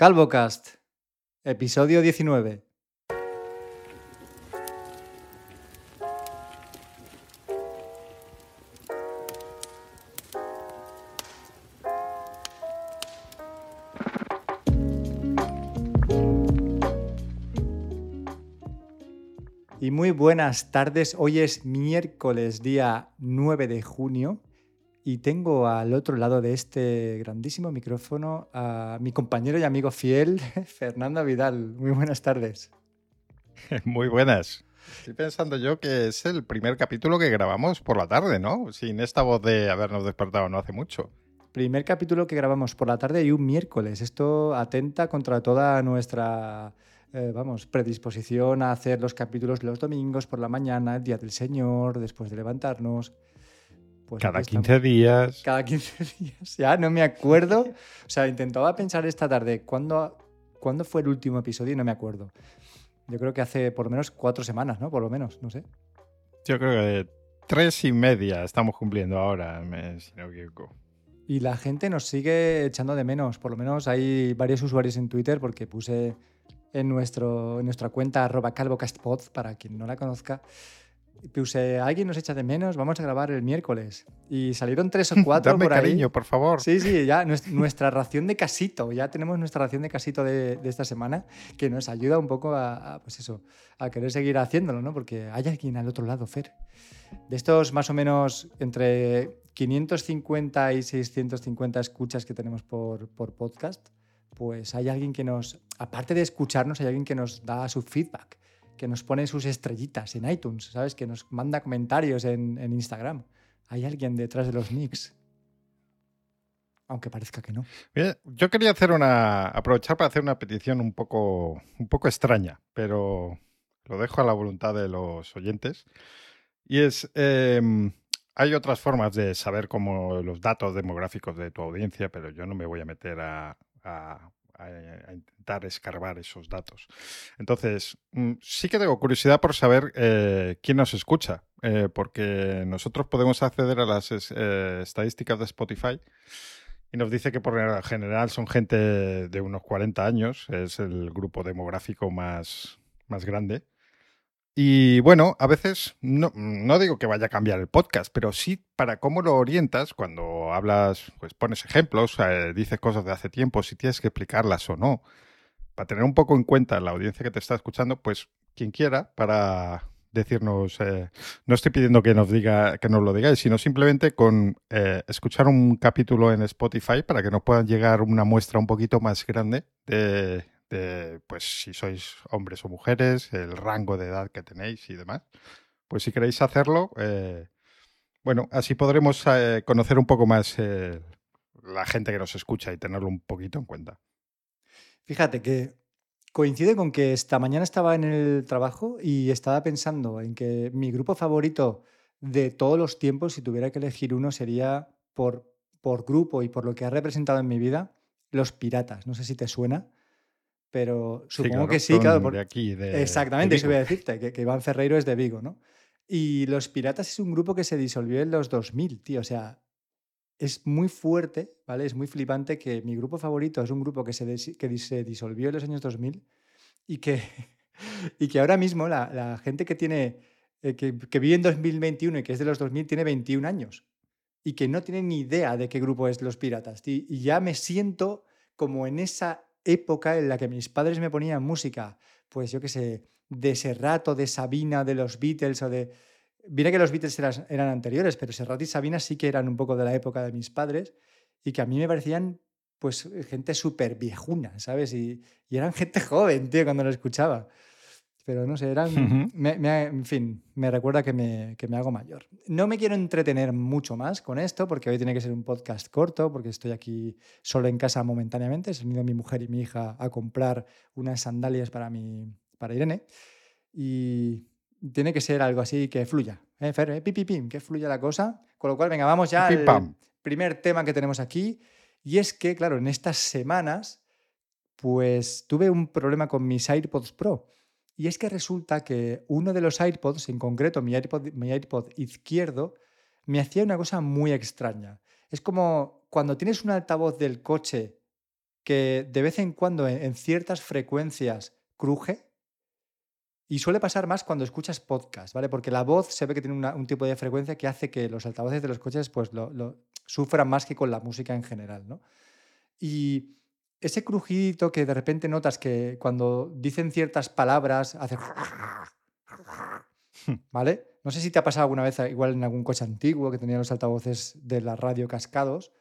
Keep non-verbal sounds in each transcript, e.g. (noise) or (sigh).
CalvoCast, episodio 19. Y muy buenas tardes. Hoy es miércoles, día 9 de junio. Y tengo al otro lado de este grandísimo micrófono a mi compañero y amigo fiel, (laughs) Fernando Vidal. Muy buenas tardes. (laughs) Muy buenas. Estoy pensando yo que es el primer capítulo que grabamos por la tarde, ¿no? Sin esta voz de habernos despertado no hace mucho. Primer capítulo que grabamos por la tarde y un miércoles. Esto atenta contra toda nuestra, eh, vamos, predisposición a hacer los capítulos los domingos por la mañana, el día del Señor, después de levantarnos. Pues Cada 15 días. Cada 15 (laughs) días. Ya no me acuerdo. O sea, intentaba pensar esta tarde cuándo, cuándo fue el último episodio y no me acuerdo. Yo creo que hace por lo menos cuatro semanas, ¿no? Por lo menos, no sé. Yo creo que tres y media estamos cumpliendo ahora, si no Y la gente nos sigue echando de menos. Por lo menos hay varios usuarios en Twitter porque puse en, nuestro, en nuestra cuenta arroba calvocastpod, para quien no la conozca, puse, alguien nos echa de menos, vamos a grabar el miércoles. Y salieron tres o (laughs) cuatro Dame por ahí. cariño, por favor. Sí, sí, ya nuestra ración de casito, ya tenemos nuestra ración de casito de, esta semana que nos ayuda un poco a, pues eso, a querer seguir haciéndolo, ¿no? Porque hay alguien al otro lado, Fer. De estos más o menos entre 550 y 650 escuchas que tenemos por, por podcast, pues hay alguien que nos, aparte de escucharnos, hay alguien que nos da su feedback que nos pone sus estrellitas en iTunes, ¿sabes? Que nos manda comentarios en, Instagram. Hay alguien detrás de los nicks. Aunque parezca que no. yo quería hacer una. aprovechar para hacer una petición un poco, un poco extraña, pero lo dejo a la voluntad de los oyentes. Y es. Em, hay otras formas de saber cómo los datos demográficos de tu audiencia, pero yo no me voy a meter a, intentar escarbar esos datos. Entonces, mm, sí que tengo curiosidad por saber eh, quién nos escucha, eh, porque nosotros podemos acceder a las eh, estadísticas de Spotify y nos dice que por general son gente de unos 40 años, es el grupo demográfico más, más grande. Y bueno, a veces no, no, digo que vaya a cambiar el podcast, pero sí para cómo lo orientas cuando hablas, pues pones ejemplos, dices cosas de hace tiempo, si tienes que explicarlas o no. Para tener un poco en cuenta la audiencia que te está escuchando, pues quien quiera, para decirnos, eh, no estoy pidiendo que nos diga, que nos lo digáis, sino simplemente con eh, escuchar un capítulo en Spotify para que nos puedan llegar una muestra un poquito más grande de, de pues si sois hombres o mujeres, el rango de edad que tenéis y demás. Pues si queréis hacerlo, eh, bueno, así podremos eh, conocer un poco más eh, la gente que nos escucha y tenerlo un poquito en cuenta. Fíjate que coincide con que esta mañana estaba en el trabajo y estaba pensando en que mi grupo favorito de todos los tiempos, si tuviera que elegir uno, sería por, por grupo y por lo que ha representado en mi vida, Los Piratas. No sé si te suena pero supongo que sí, claro. Por... aquí, Exactamente, eso voy a decirte, que, Iván Ferreiro es de Vigo, ¿no? Y Los Piratas es un grupo que se disolvió en los 2000, tío, o sea, es muy fuerte, ¿vale? Es muy flipante que mi grupo favorito es un grupo que se, que se disolvió en los años 2000 y que, (laughs) y que ahora mismo la, gente que tiene, eh, que, que vive en 2021 y que es de los 2000 tiene 21 años y que no tiene ni idea de qué grupo es Los Piratas. y ya me siento como en esa época en la que mis padres me ponían música, pues yo qué sé, de Serrat o de Sabina, de los Beatles o de... Mira que los Beatles eran, anteriores, pero Serrat y Sabina sí que eran un poco de la época de mis padres y que a mí me parecían pues gente súper viejuna, ¿sabes? Y, y, eran gente joven, tío, cuando lo escuchaba. Pero no sé, eran, (laughs) en fin, me recuerda que me, que me hago mayor. No me quiero entretener mucho más con esto, porque hoy tiene que ser un podcast corto, porque estoy aquí solo en casa momentáneamente. Se han ido mi mujer y mi hija a comprar unas sandalias para, mi, para Irene. Y tiene que ser algo así que fluya. ¿eh, Fer? ¿Eh? que fluya la cosa. Con lo cual, venga, vamos ya al primer tema que tenemos aquí. Y es que, claro, en estas semanas, pues tuve un problema con mis AirPods Pro. Y es que resulta que uno de los AirPods, en concreto mi AirPod, mi izquierdo, me hacía una cosa muy extraña. Es como cuando tienes un altavoz del coche que de vez en cuando en, ciertas frecuencias cruje. Y suele pasar más cuando escuchas podcast, ¿vale? Porque la voz se ve que tiene un tipo de frecuencia que hace que los altavoces de los coches pues, lo, sufran más que con la música en general, ¿no? Y ese crujidito que de repente notas que cuando dicen ciertas palabras hace... (laughs) ¿Vale? No sé si te ha pasado alguna vez, igual en algún coche antiguo que tenía los altavoces de la radio cascados,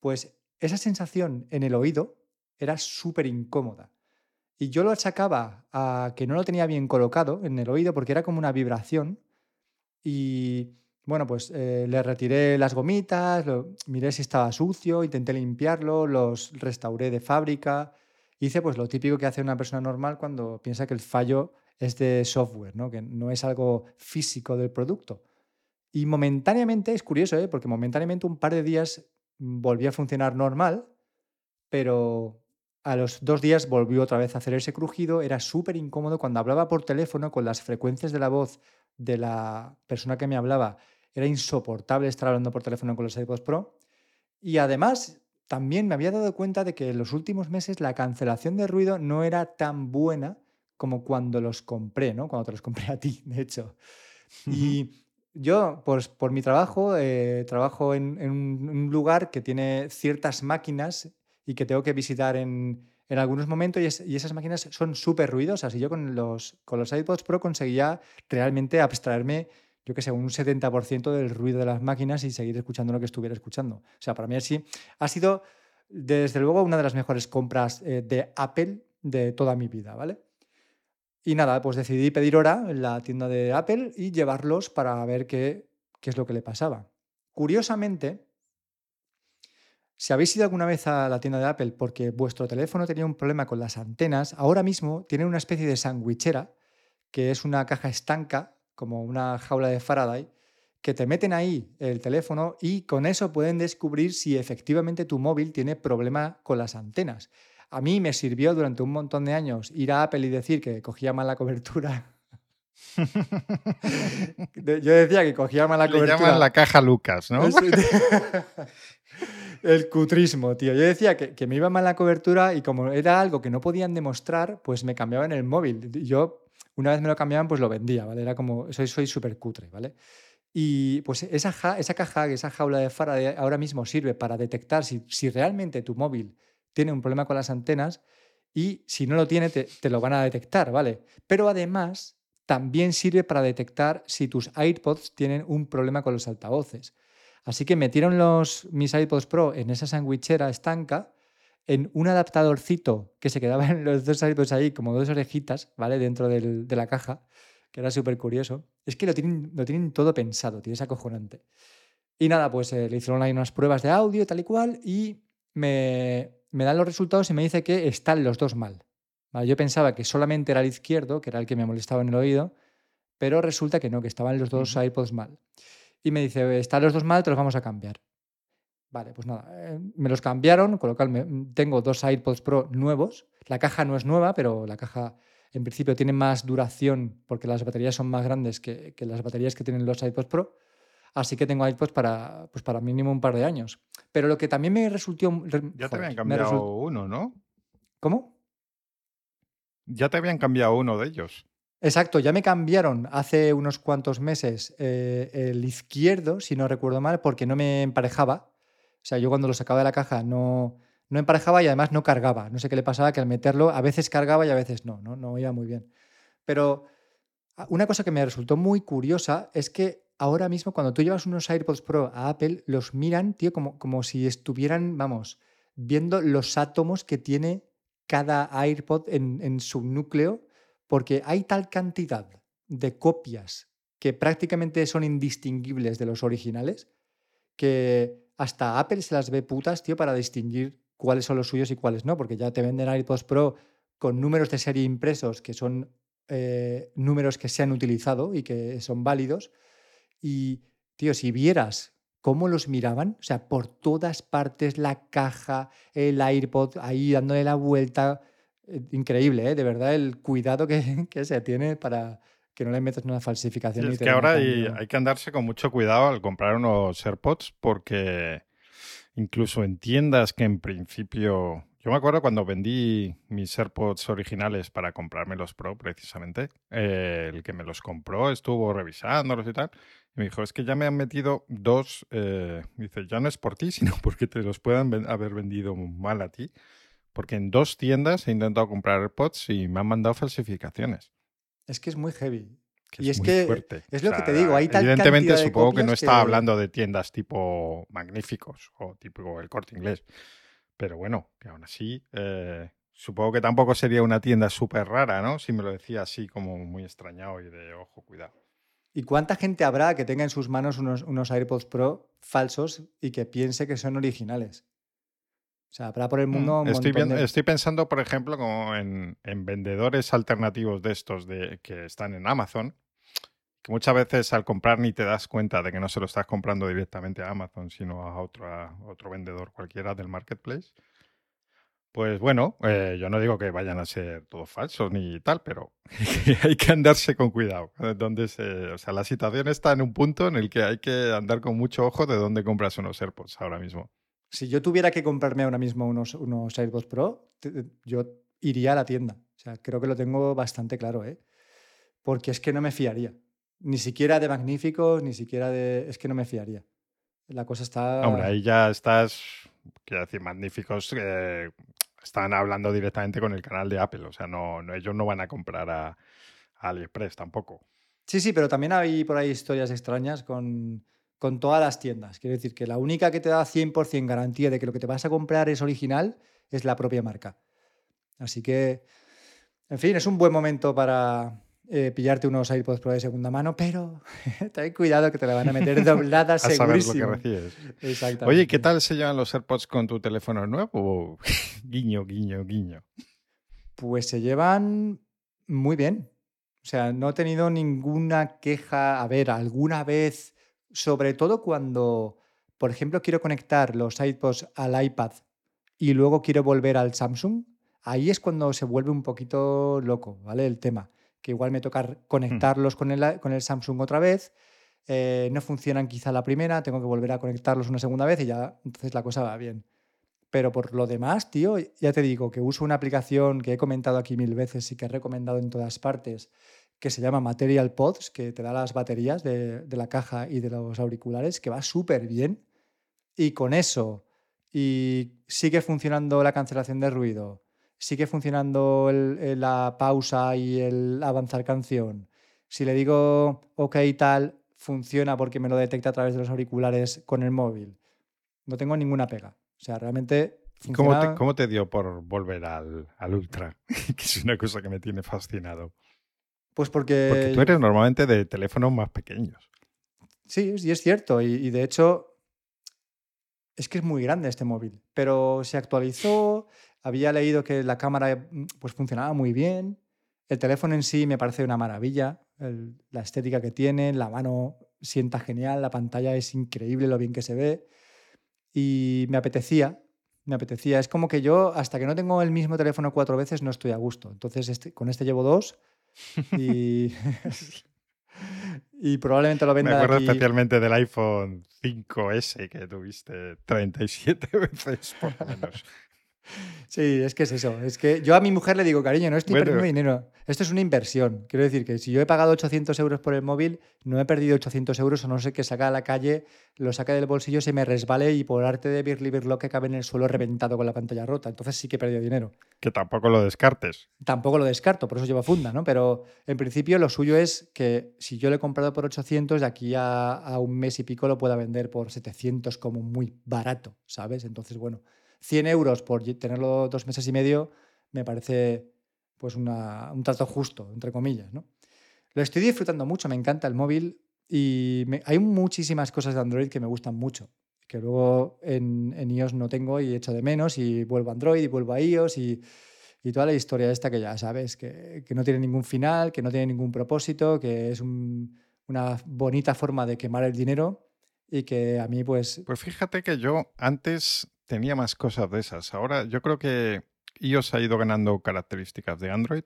pues esa sensación en el oído era súper incómoda. Y yo lo achacaba a que no lo tenía bien colocado en el oído porque era como una vibración. Y bueno, pues eh, le retiré las gomitas, miré si estaba sucio, intenté limpiarlo, los restauré de fábrica. Hice pues lo típico que hace una persona normal cuando piensa que el fallo es de software, ¿no? que no es algo físico del producto. Y momentáneamente, es curioso, ¿eh? porque momentáneamente un par de días volvió a funcionar normal, pero a los dos días volvió otra vez a hacer ese crujido. Era súper incómodo cuando hablaba por teléfono con las frecuencias de la voz de la persona que me hablaba. Era insoportable estar hablando por teléfono con los iPods Pro. Y además, también me había dado cuenta de que en los últimos meses la cancelación de ruido no era tan buena como cuando los compré, ¿no? Cuando te los compré a ti, (laughs) de hecho. Y yo, pues por mi trabajo, eh, trabajo en, un lugar que tiene ciertas máquinas y que tengo que visitar en, algunos momentos y, esas máquinas son súper ruidosas y yo con los, con los iPods Pro conseguía realmente abstraerme, yo que sé, un 70% del ruido de las máquinas y seguir escuchando lo que estuviera escuchando. O sea, para mí así ha sido, desde luego, una de las mejores compras eh, de Apple de toda mi vida, ¿vale? Y nada, pues decidí pedir hora en la tienda de Apple y llevarlos para ver qué, qué es lo que le pasaba. Curiosamente, si habéis ido alguna vez a la tienda de Apple porque vuestro teléfono tenía un problema con las antenas, ahora mismo tiene una especie de sandwichera, que es una caja estanca, como una jaula de Faraday, que te meten ahí el teléfono y con eso pueden descubrir si efectivamente tu móvil tiene problema con las antenas. A mí me sirvió durante un montón de años ir a Apple y decir que cogía mal la cobertura. (laughs) Yo decía que cogía mal la cobertura. Le llaman la caja Lucas, ¿no? El cutrismo, tío. Yo decía que, me iba mal la cobertura y como era algo que no podían demostrar, pues me cambiaban el móvil. Yo, una vez me lo cambiaban, pues lo vendía, ¿vale? Era como, soy súper cutre, ¿vale? Y pues esa, esa caja, esa jaula de Faraday ahora mismo sirve para detectar si, si realmente tu móvil tiene un problema con las antenas y si no lo tiene te, lo van a detectar, ¿vale? Pero además también sirve para detectar si tus AirPods tienen un problema con los altavoces. Así que metieron los, mis AirPods Pro en esa sandwichera estanca, en un adaptadorcito que se quedaba en los dos AirPods ahí, como dos orejitas, ¿vale? Dentro de la caja, que era súper curioso. Es que lo tienen, lo tienen todo pensado, tío, es acojonante. Y nada, pues eh, le hicieron ahí unas pruebas de audio, tal y cual, y me, me dan los resultados y me dice que están los dos mal. Yo pensaba que solamente era el izquierdo, que era el que me molestaba en el oído, pero resulta que no, que estaban los dos iPods mal. Y me dice, están los dos mal, te los vamos a cambiar. Vale, pues nada, eh, me los cambiaron, con lo cual tengo dos iPods Pro nuevos. La caja no es nueva, pero la caja en principio tiene más duración porque las baterías son más grandes que, que las baterías que tienen los iPods Pro. Así que tengo iPods para, pues para mínimo un par de años. Pero lo que también me resultó... Ya te habían cambiado uno, ¿no? ¿Cómo? Ya te habían cambiado uno de ellos. Exacto, ya me cambiaron hace unos cuantos meses eh, el izquierdo, si no recuerdo mal, porque no me emparejaba. O sea, yo cuando lo sacaba de la caja no, no emparejaba y además no cargaba. No sé qué le pasaba, que al meterlo a veces cargaba y a veces no, no, no iba muy bien. Pero una cosa que me resultó muy curiosa es que ahora mismo cuando tú llevas unos AirPods Pro a Apple, los miran, tío, como, como si estuvieran, vamos, viendo los átomos que tiene cada AirPod en su núcleo, porque hay tal cantidad de copias que prácticamente son indistinguibles de los originales, que hasta Apple se las ve putas, tío, para distinguir cuáles son los suyos y cuáles no, porque ya te venden AirPods Pro con números de serie impresos que son eh, números que se han utilizado y que son válidos, y, tío, si vieras cómo los miraban, o sea, por todas partes, la caja, el AirPod, ahí dándole la vuelta. Eh, increíble, ¿eh? De verdad, el cuidado que, (laughs) que se tiene para que no le metas una falsificación. es que ahora hay, hay, que andarse con mucho cuidado al comprar unos AirPods porque incluso en tiendas que en principio... Yo me acuerdo cuando vendí mis AirPods originales para comprarme los Pro, precisamente, eh, el que me los compró estuvo revisándolos y tal, y me dijo, es que ya me han metido dos, eh, dice, ya no es por ti, (laughs) sino porque te los puedan haber vendido mal a ti, porque en dos tiendas he intentado comprar AirPods y me han mandado falsificaciones. Es que es muy heavy. y es, que es lo que te digo, hay tal Evidentemente supongo que no está hablando de tiendas tipo magníficos o tipo el corte inglés. Pero bueno, que aún así, eh, supongo que tampoco sería una tienda súper rara, ¿no? Si me lo decía así como muy extrañado y de ojo, cuidado. ¿Y cuánta gente habrá que tenga en sus manos unos, unos AirPods Pro falsos y que piense que son originales? O sea, habrá por el mm, mundo un estoy, pensando, por ejemplo, como en, vendedores alternativos de estos de, que están en Amazon, que muchas veces al comprar ni te das cuenta de que no se lo estás comprando directamente a Amazon, sino a otro, otro vendedor cualquiera del marketplace. Pues bueno, eh, yo no digo que vayan a ser todos falsos ni tal, pero (laughs) hay que andarse con cuidado. Donde se, o sea, la situación está en un punto en el que hay que andar con mucho ojo de dónde compras unos AirPods ahora mismo. Si yo tuviera que comprarme ahora mismo unos, unos AirPods Pro, yo iría a la tienda. O sea, creo que lo tengo bastante claro, ¿eh? Porque es que no me fiaría. Ni siquiera de magníficos, ni siquiera de... Es que no me fiaría. La cosa está... Hombre, ahí ya estás, quiero decir, magníficos. Eh, están hablando directamente con el canal de Apple. O sea, no, no ellos no van a comprar a, a AliExpress tampoco. Sí, sí, pero también hay por ahí historias extrañas con con todas las tiendas. Quiero decir que la única que te da 100% garantía de que lo que te vas a comprar es original es la propia marca. Así que, en fin, es un buen momento para eh, pillarte unos AirPods Pro de segunda mano, pero (laughs) ten cuidado que te la van a meter (laughs) doblada segurísimo. lo que recibes. Oye, ¿qué tal se llevan los AirPods con tu teléfono nuevo? (laughs) guiño, guiño, guiño. Pues se llevan muy bien. O sea, no he tenido ninguna queja. A ver, alguna vez sobre todo cuando, por ejemplo, quiero conectar los iPods al iPad y luego quiero volver al Samsung, ahí es cuando se vuelve un poquito loco, ¿vale? El tema, que igual me toca hmm. conectarlos con, el, con el Samsung otra vez, eh, no funcionan quizá la primera, tengo que volver a conectarlos una segunda vez y ya entonces la cosa va bien. Pero por lo demás, tío, ya te digo que uso una aplicación que he comentado aquí mil veces y que he recomendado en todas partes, que se llama Material Pods, que te da las baterías de, la caja y de los auriculares, que va súper bien. Y con eso, y sigue funcionando la cancelación de ruido, sigue funcionando la pausa y el avanzar canción. Si le digo OK y tal, funciona porque me lo detecta a través de los auriculares con el móvil. No tengo ninguna pega. O sea, realmente ¿Cómo, te, dio por volver al, al Ultra? (laughs) que es una cosa que me tiene fascinado. Pues porque... Porque tú eres normalmente de teléfonos más pequeños. Sí, sí es cierto. Y, de hecho, es que es muy grande este móvil. Pero se actualizó, había leído que la cámara mm, pues, funcionaba muy bien. El teléfono en sí me parece una maravilla. la estética que tiene, la mano sienta genial, la pantalla es increíble lo bien que se ve. Y me apetecía, me apetecía. Es como que yo, hasta que no tengo el mismo teléfono cuatro veces, no estoy a gusto. Entonces, este, con este llevo dos y, (laughs) y probablemente lo venda. Me acuerdo especialmente del iPhone 5S que tuviste 37 (laughs) veces por lo menos. Sí, es que es eso. Es que yo a mi mujer le digo, cariño, no estoy perdiendo dinero. Esto es una inversión. Quiero decir que si yo he pagado 800 euros por el móvil, no he perdido 800 euros o no sé que saca a la calle, lo saca del bolsillo, se me resbale y por arte de birli lo que cabe en el suelo reventado con la pantalla rota. Entonces sí que he perdido dinero. Que tampoco lo descartes. Tampoco lo descarto, por eso lleva funda, ¿no? Pero en principio lo suyo es que si yo lo he comprado por 800, de aquí a, a un mes y pico lo pueda vender por 700 como muy barato, ¿sabes? Entonces, bueno 100 euros por tenerlo dos meses y medio me parece pues un trato justo, entre comillas. ¿no? Lo estoy disfrutando mucho, me encanta el móvil y hay muchísimas cosas de Android que me gustan mucho, que luego en, iOS no tengo y echo de menos y vuelvo a Android y vuelvo a iOS y, toda la historia esta que ya sabes, que, no tiene ningún final, que no tiene ningún propósito, que es una bonita forma de quemar el dinero y que a mí pues... Pues fíjate que yo antes tenía más cosas de esas. Ahora yo creo que iOS ha ido ganando características de Android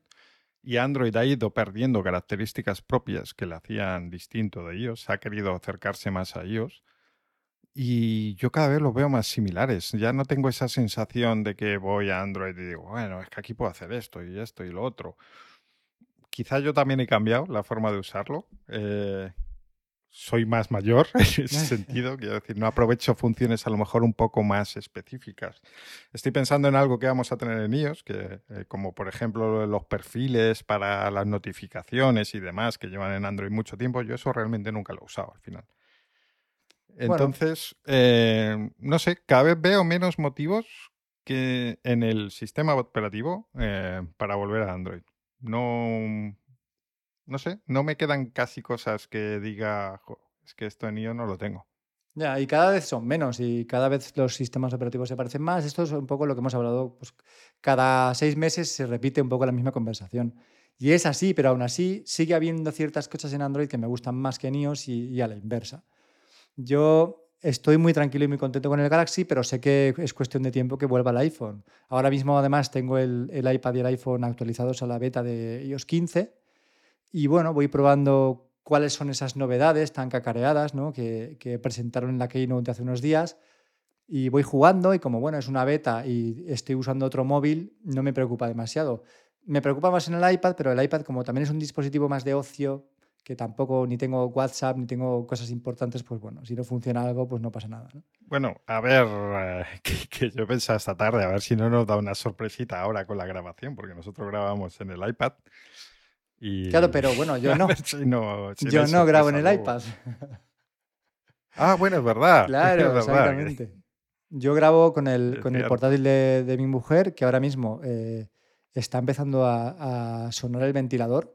y Android ha ido perdiendo características propias que le hacían distinto de iOS. Ha querido acercarse más a iOS. y yo cada vez los veo más similares. Ya no tengo esa sensación de que voy a Android y digo, bueno, es que aquí puedo hacer esto y esto y lo otro. Quizá yo también he cambiado la forma de usarlo. Eh, soy más mayor (laughs) en ese sentido, quiero decir, no aprovecho funciones a lo mejor un poco más específicas. Estoy pensando en algo que vamos a tener en iOS, que, eh, como por ejemplo los perfiles para las notificaciones y demás que llevan en Android mucho tiempo, yo eso realmente nunca lo he usado al final. Entonces, eh, no sé, cada vez veo menos motivos que en el sistema operativo eh, para volver a Android. No, no sé, no me quedan casi cosas que diga, es que esto en iOS no lo tengo. Ya, y cada vez son menos y cada vez los sistemas operativos se parecen más. Esto es un poco lo que hemos hablado, pues cada seis meses se repite un poco la misma conversación. Y es así, pero aún así sigue habiendo ciertas cosas en Android que me gustan más que en iOS y a la inversa. Yo estoy muy tranquilo y muy contento con el Galaxy, pero sé que es cuestión de tiempo que vuelva el iPhone. Ahora mismo, además, tengo el, iPad y el iPhone actualizados a la beta de iOS 15 y bueno, voy probando cuáles son esas novedades tan cacareadas que, presentaron en la Keynote hace unos días y voy jugando y como bueno, es una beta y estoy usando otro móvil, no me preocupa demasiado. Me preocupa más en el iPad, pero el iPad como también es un dispositivo más de ocio, que tampoco ni tengo WhatsApp ni tengo cosas importantes, pues bueno, si no funciona algo, pues no pasa nada. Bueno, a ver, eh, (laughs) que, yo pensaba esta tarde, a ver si no nos da una sorpresita ahora con la grabación, porque nosotros grabamos en el iPad. Y... Claro, pero bueno, yo no. (laughs) yo no grabo en el iPad. Ah, bueno, es verdad. (laughs) (laughs) Claro, exactamente. Yo grabo con el, con el portátil de, mi mujer, que ahora mismo eh, está empezando a, sonar el ventilador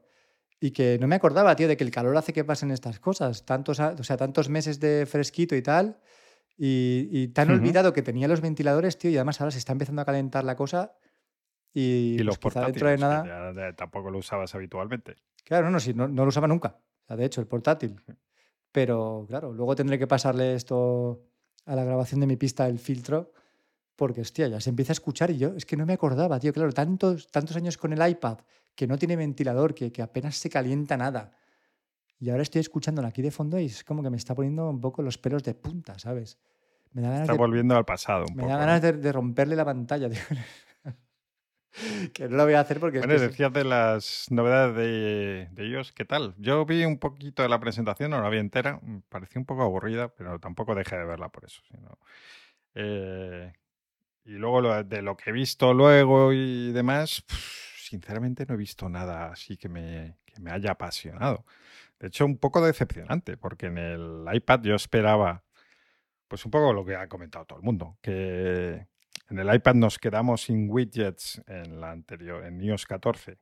y que no me acordaba, tío, de que el calor hace que pasen estas cosas. Tantos, o sea, tantos meses de fresquito y tal. Y, tan olvidado que tenía los ventiladores, tío, y además ahora se está empezando a calentar la cosa. Y, los pues dentro de nada. tampoco lo usabas habitualmente. Claro, no, no, no, lo usaba nunca. de hecho, el portátil. Pero claro, luego tendré que pasarle esto a la grabación de mi pista, el filtro, porque, hostia, ya se empieza a escuchar y yo es que no me acordaba, tío. Claro, tantos, tantos años con el iPad que no tiene ventilador, que, que apenas se calienta nada. Y ahora estoy escuchándolo aquí de fondo y es como que me está poniendo un poco los pelos de punta, ¿sabes? Me da ganas está volviendo al pasado. me da ganas de, romperle la pantalla. (laughs) Tío. (laughs) que no lo voy a hacer porque... Bueno, decías de las novedades de, ellos, ¿qué tal? Yo vi un poquito de la presentación, no la vi entera, me pareció un poco aburrida, pero tampoco dejé de verla por eso. Sino, eh, y luego de lo que he visto luego y demás, sinceramente no he visto nada así que me, que me haya apasionado. De hecho, un poco decepcionante, porque en el iPad yo esperaba, pues un poco lo que ha comentado todo el mundo, que en el iPad nos quedamos sin widgets en la anterior, en iOS 14,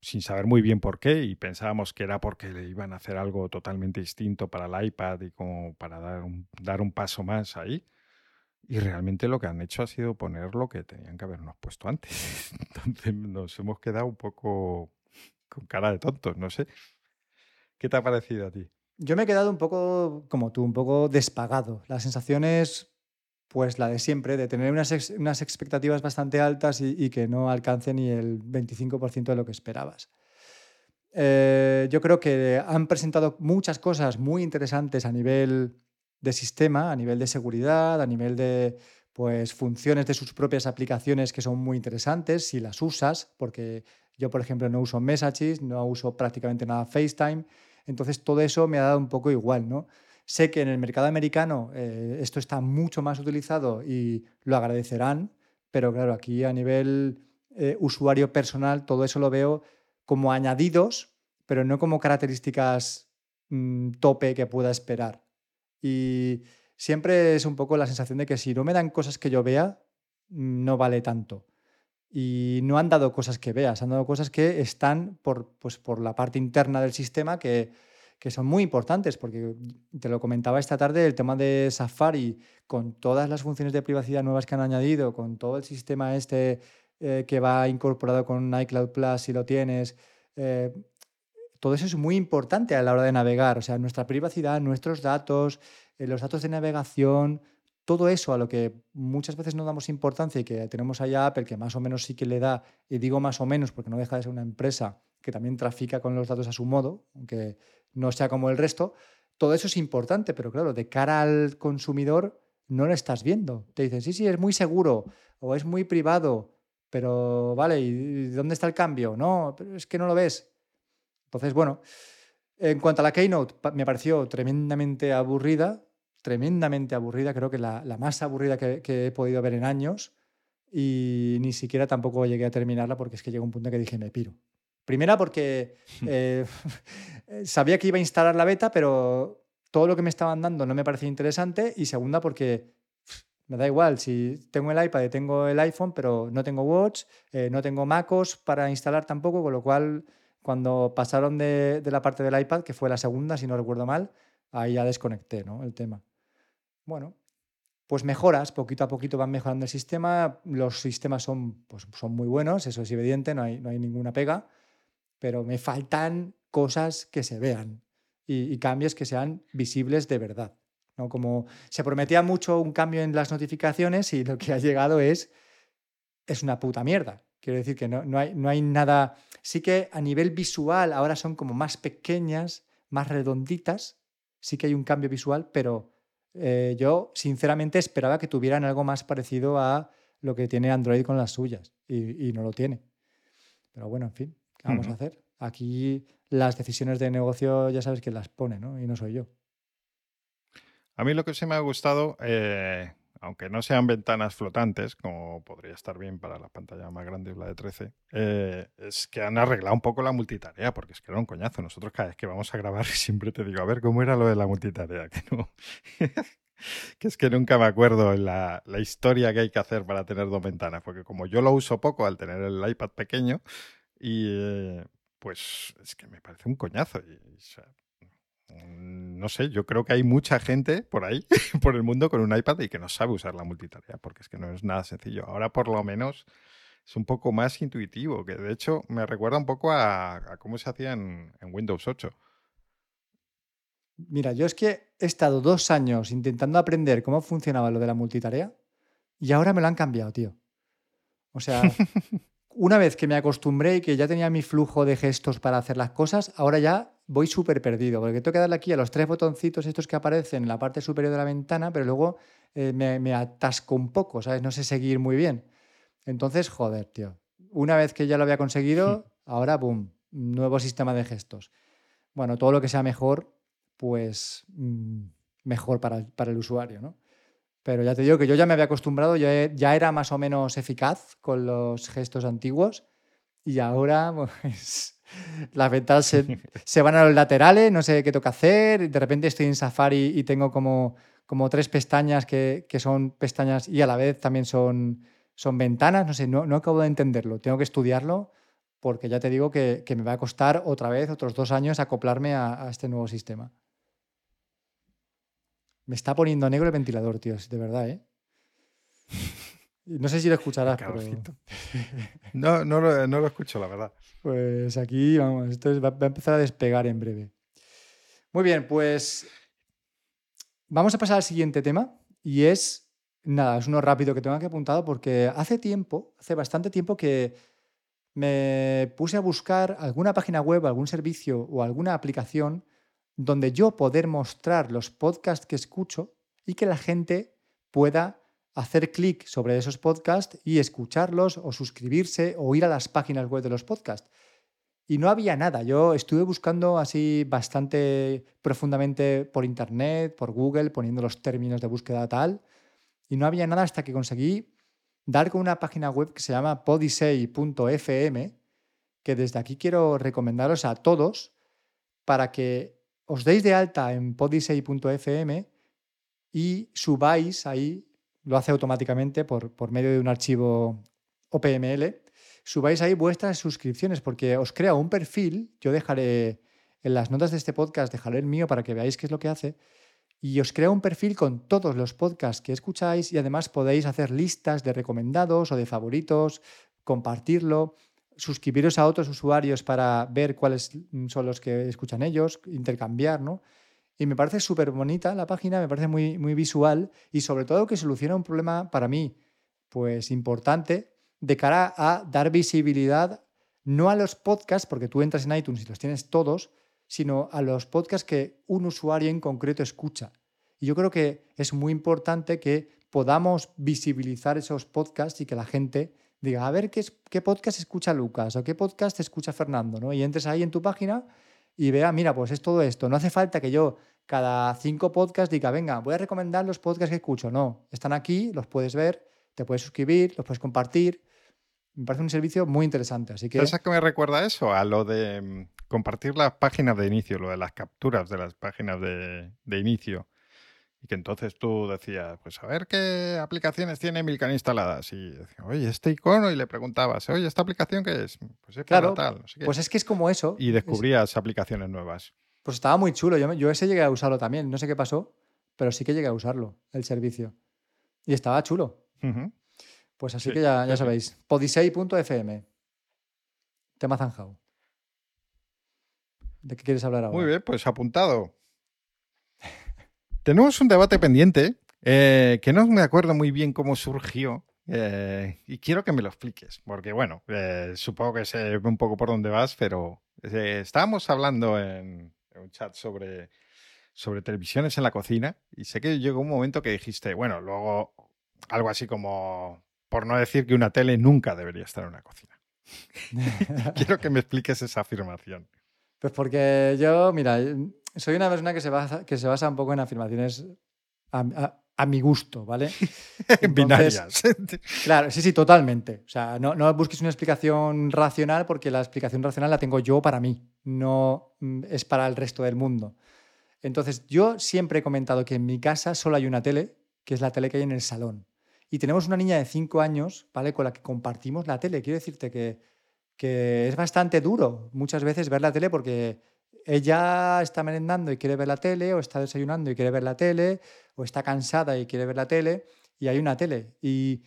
sin saber muy bien por qué, y pensábamos que era porque le iban a hacer algo totalmente distinto para el iPad y como para dar un, dar un paso más ahí. Y realmente lo que han hecho ha sido poner lo que tenían que habernos puesto antes. (laughs) Entonces nos hemos quedado un poco con cara de tontos, no sé. ¿Qué te ha parecido a ti? Yo me he quedado un poco, como tú, un poco despagado. La sensación es, pues, la de siempre, de tener unas, unas expectativas bastante altas y, que no alcance ni el 25% de lo que esperabas. Eh, yo creo que han presentado muchas cosas muy interesantes a nivel de sistema, a nivel de seguridad, a nivel de pues, funciones de sus propias aplicaciones que son muy interesantes si las usas, porque yo, por ejemplo, no uso Messages, no uso prácticamente nada FaceTime, entonces todo eso me ha dado un poco igual, ¿no? Sé que en el mercado americano eh, esto está mucho más utilizado y lo agradecerán, pero claro, aquí a nivel eh, usuario personal todo eso lo veo como añadidos, pero no como características mm, tope que pueda esperar. Y siempre es un poco la sensación de que si no me dan cosas que yo vea, no vale tanto. Y no han dado cosas que veas, han dado cosas que están por, pues, por la parte interna del sistema que, que son muy importantes, porque te lo comentaba esta tarde, el tema de Safari, con todas las funciones de privacidad nuevas que han añadido, con todo el sistema este eh, que va incorporado con iCloud Plus si lo tienes, eh, todo eso es muy importante a la hora de navegar, o sea, nuestra privacidad, nuestros datos, eh, los datos de navegación, todo eso a lo que muchas veces no damos importancia y que tenemos allá Apple, que más o menos sí que le da, y digo más o menos porque no deja de ser una empresa que también trafica con los datos a su modo, aunque no sea como el resto, todo eso es importante, pero claro, de cara al consumidor no lo estás viendo. Te dicen, sí, sí, es muy seguro o es muy privado, pero vale, ¿y dónde está el cambio? No, pero es que no lo ves. Entonces, bueno, en cuanto a la Keynote, me pareció tremendamente aburrida, tremendamente aburrida, creo que la, más aburrida que, he podido ver en años y ni siquiera tampoco llegué a terminarla porque es que llegó un punto que dije, me piro. Primera porque (laughs) eh, (laughs) sabía que iba a instalar la beta, pero todo lo que me estaban dando no me parecía interesante. Y segunda porque me da igual si tengo el iPad y tengo el iPhone, pero no tengo Watch, eh, no tengo MacOS para instalar tampoco, con lo cual cuando pasaron de, la parte del iPad, que fue la segunda, si no recuerdo mal, ahí ya desconecté ¿no? el tema. Bueno, pues mejoras, poquito a poquito van mejorando el sistema, los sistemas son, pues, son muy buenos, eso es evidente, no hay, no hay ninguna pega, pero me faltan cosas que se vean y, cambios que sean visibles de verdad. ¿no? Como se prometía mucho un cambio en las notificaciones y lo que ha llegado es, es una puta mierda. Quiero decir que no, no, hay, no hay nada... Sí que a nivel visual ahora son como más pequeñas, más redonditas, sí que hay un cambio visual, pero eh, yo sinceramente esperaba que tuvieran algo más parecido a lo que tiene Android con las suyas y, no lo tiene. Pero bueno, en fin, ¿qué vamos a hacer? Aquí las decisiones de negocio ya sabes que las pone, ¿no? Y no soy yo. A mí lo que sí me ha gustado, eh, aunque no sean ventanas flotantes, como podría estar bien para la pantalla más grande, la de 13, eh, es que han arreglado un poco la multitarea, porque es que era un coñazo. Nosotros cada vez que vamos a grabar (laughs) siempre te digo, a ver cómo era lo de la multitarea, (laughs) que no. (laughs) que es que nunca me acuerdo la, la historia que hay que hacer para tener dos ventanas, porque como yo lo uso poco al tener el iPad pequeño, y eh, pues es que me parece un coñazo. Y, Mm, no sé, yo creo que hay mucha gente por ahí, (laughs) por el mundo, con un iPad y que no sabe usar la multitarea, porque es que no es nada sencillo. Ahora por lo menos es un poco más intuitivo, que de hecho me recuerda un poco a, cómo se hacía en, Windows 8. Mira, yo es que he estado dos años intentando aprender cómo funcionaba lo de la multitarea y ahora me lo han cambiado, tío. O sea, (laughs) una vez que me acostumbré y que ya tenía mi flujo de gestos para hacer las cosas, ahora ya voy súper perdido, porque tengo que darle aquí a los tres botoncitos estos que aparecen en la parte superior de la ventana, pero luego eh, me, atasco un poco, ¿sabes? No sé seguir muy bien. Entonces, joder, tío. Una vez que ya lo había conseguido, ahora, boom, nuevo sistema de gestos. Bueno, todo lo que sea mejor, pues mm, mejor para, para el usuario, ¿no? Pero ya te digo que yo ya me había acostumbrado, ya, ya era más o menos eficaz con los gestos antiguos y ahora (laughs) pues, las ventanas (laughs) se, van a los laterales, no sé qué toca hacer, de repente estoy en Safari y tengo como, como tres pestañas que, son pestañas y a la vez también son, son ventanas, no sé, no, no acabo de entenderlo, tengo que estudiarlo porque ya te digo que, me va a costar otra vez otros dos años acoplarme a este nuevo sistema. Me está poniendo negro el ventilador, tío, de verdad, ¿eh? No sé si lo escucharás, pero... (laughs) No, no lo, no lo escucho, la verdad. Pues aquí, vamos, esto va, a empezar a despegar en breve. Muy bien, pues vamos a pasar al siguiente tema y es, nada, es uno rápido que tengo aquí apuntado porque hace tiempo, hace bastante tiempo que me puse a buscar alguna página web, algún servicio o alguna aplicación donde yo poder mostrar los podcasts que escucho y que la gente pueda hacer clic sobre esos podcasts y escucharlos o suscribirse o ir a las páginas web de los podcasts. Y no había nada. Yo estuve buscando así bastante profundamente por internet, por Google, poniendo los términos de búsqueda tal, y no había nada hasta que conseguí dar con una página web que se llama podisei.fm, que desde aquí quiero recomendaros a todos para que os deis de alta en podisei.fm y subáis ahí, lo hace automáticamente por, por medio de un archivo OPML, subáis ahí vuestras suscripciones porque os crea un perfil, yo dejaré en las notas de este podcast, dejaré el mío para que veáis qué es lo que hace, y os crea un perfil con todos los podcasts que escucháis y además podéis hacer listas de recomendados o de favoritos, compartirlo suscribiros a otros usuarios para ver cuáles son los que escuchan ellos, intercambiar, ¿no? Y me parece súper bonita la página, me parece muy, muy visual y sobre todo que soluciona un problema para mí, pues importante, de cara a dar visibilidad no a los podcasts, porque tú entras en iTunes y los tienes todos, sino a los podcasts que un usuario en concreto escucha. Y yo creo que es muy importante que podamos visibilizar esos podcasts y que la gente diga, a ver qué, qué podcast escucha Lucas o qué podcast escucha Fernando, ¿no? Y entres ahí en tu página y vea, mira, pues es todo esto. No hace falta que yo cada cinco podcasts diga, venga, voy a recomendar los podcasts que escucho. No, están aquí, los puedes ver, te puedes suscribir, los puedes compartir. Me parece un servicio muy interesante. Así que... ¿Sabes a qué me recuerda eso? A lo de mm, compartir las páginas de inicio, lo de las capturas de las páginas de inicio. Y que entonces tú decías, pues a ver qué aplicaciones tiene Milkan instaladas. Y decías, oye, este icono, y le preguntabas, oye, ¿esta aplicación qué es? Pues es claro, tal, no sé qué. Pues es que es como eso. Y descubrías aplicaciones nuevas. Pues estaba muy chulo. Yo, yo ese llegué a usarlo también. No sé qué pasó, pero sí que llegué a usarlo, el servicio. Y estaba chulo. Pues así que ya, ya sabéis. Podisei.fm. Tema zanjao. ¿De qué quieres hablar ahora? Muy bien, pues apuntado. Tenemos un debate pendiente eh, que no me acuerdo muy bien cómo surgió. Eh, y quiero que me lo expliques, porque bueno, eh, supongo que sé un poco por dónde vas, pero estábamos hablando en, un chat sobre, sobre televisiones en la cocina y sé que llegó un momento que dijiste, bueno, luego algo así como, por no decir que una tele nunca debería estar en una cocina. (laughs) (laughs) quiero que me expliques esa afirmación. Pues porque yo, mira, soy una persona que se basa, que se basa un poco en afirmaciones a, mi gusto, ¿vale? (laughs) En Binarias. claro, sí, sí, totalmente. O sea, no, no, busques una explicación racional porque la explicación racional la tengo yo para mí, no mm, es para el resto del mundo. Entonces, yo siempre he comentado que en mi casa solo hay una tele, que es la tele que hay en el salón. Y tenemos una niña de 5 años, ¿vale? Con la que compartimos la tele. Quiero decirte que, que es bastante duro muchas veces ver la tele porque ella está merendando y quiere ver la tele, o está desayunando y quiere ver la tele, o está cansada y quiere ver la tele, y hay una tele. Y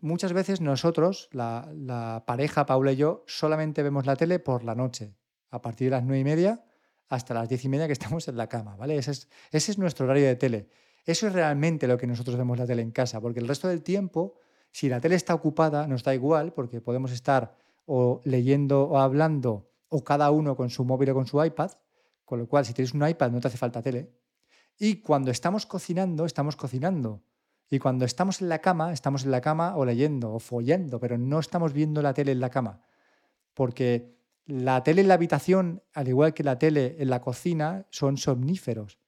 muchas veces nosotros, la, pareja, Paula y yo, solamente vemos la tele por la noche, a partir de las nueve y media hasta las diez y media que estamos en la cama, ¿vale? Ese es, ese es nuestro horario de tele. Eso es realmente lo que nosotros vemos la tele en casa, porque el resto del tiempo, si la tele está ocupada, nos da igual, porque podemos estar o leyendo o hablando o cada uno con su móvil o con su iPad, con lo cual si tienes un iPad no te hace falta tele. Y cuando estamos cocinando, estamos cocinando. Y cuando estamos en la cama, estamos en la cama o leyendo o follando, pero no estamos viendo la tele en la cama. Porque la tele en la habitación, al igual que la tele en la cocina, son somníferos.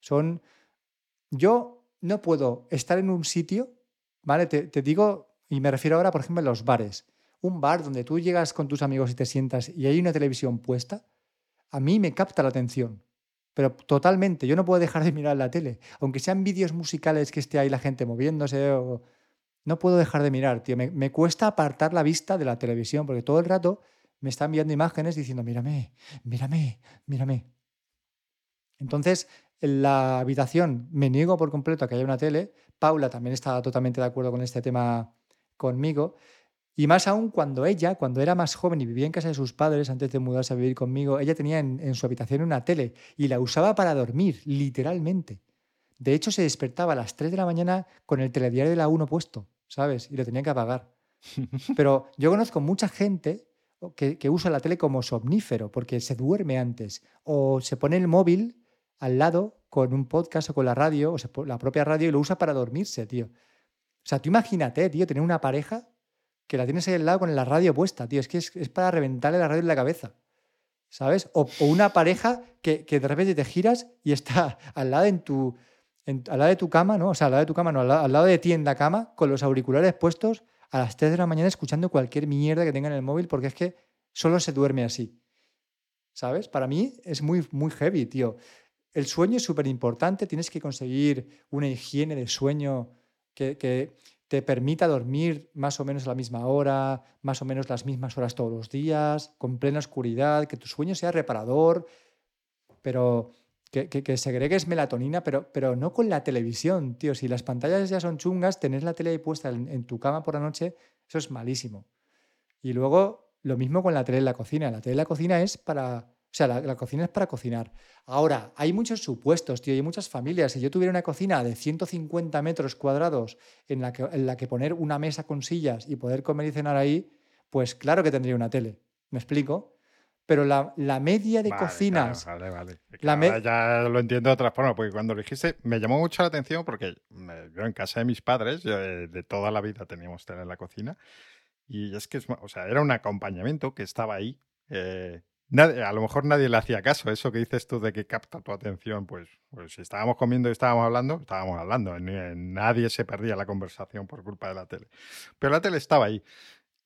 Son. Yo no puedo estar en un sitio, ¿vale? Te, te digo, y me refiero ahora, por ejemplo, a los bares un bar donde tú llegas con tus amigos y te sientas y hay una televisión puesta, a mí me capta la atención. Pero totalmente, yo no puedo dejar de mirar la tele. Aunque sean vídeos musicales que esté ahí la gente moviéndose, o... no puedo dejar de mirar, tío. Me, cuesta apartar la vista de la televisión porque todo el rato me están viendo imágenes diciendo, mírame, mírame, mírame. Entonces, en la habitación me niego por completo a que haya una tele. Paula también está totalmente de acuerdo con este tema conmigo. Y más aún cuando ella, cuando era más joven y vivía en casa de sus padres antes de mudarse a vivir conmigo, ella tenía en, su habitación una tele y la usaba para dormir, literalmente. De hecho, se despertaba a las 3 de la mañana con el telediario de la 1 puesto, ¿sabes? Y lo tenía que apagar. (laughs) Pero yo conozco mucha gente que, que, usa la tele como somnífero porque se duerme antes o se pone el móvil al lado con un podcast o con la radio o la propia radio y lo usa para dormirse, tío. O sea, tú imagínate, tío, tener una pareja que la tienes ahí al lado con la radio puesta, tío. Es que es, para reventarle la radio en la cabeza. ¿Sabes? O, una pareja que, de repente te giras y está (laughs) al lado, en tu, al lado de tu cama, ¿no? O sea, al lado de tu cama, no, al lado, de ti en la cama, con los auriculares puestos a las 3 de la mañana escuchando cualquier mierda que tenga en el móvil, porque es que solo se duerme así. ¿Sabes? Para mí es muy, muy heavy, tío. El sueño es súper importante, tienes que conseguir una higiene de sueño que, que, te permita dormir más o menos a la misma hora, más o menos las mismas horas todos los días, con plena oscuridad, que tu sueño sea reparador, pero que, que, segregues melatonina, pero, pero no con la televisión, tío. Si las pantallas ya son chungas, tener la tele puesta en, tu cama por la noche, eso es malísimo. Y luego, lo mismo con la tele en la cocina. La tele en la cocina es para o sea, la, cocina es para cocinar. Ahora, hay muchos supuestos, tío, hay muchas familias. Si yo tuviera una cocina de 150 metros cuadrados en la, que, en la que poner una mesa con sillas y poder comer y cenar ahí, pues claro que tendría una tele. ¿Me explico? pero la, media de cocinas. vale, vale. Ya lo entiendo de otra forma, porque cuando lo dijiste me llamó mucho la atención porque yo en casa de mis padres, de, toda la vida teníamos tele en la cocina, y es que o sea, era un acompañamiento que estaba ahí. Eh, a lo mejor nadie le hacía caso, eso que dices tú de que capta tu atención, pues, pues si estábamos comiendo y estábamos hablando, estábamos hablando, nadie se perdía la conversación por culpa de la tele. Pero la tele estaba ahí.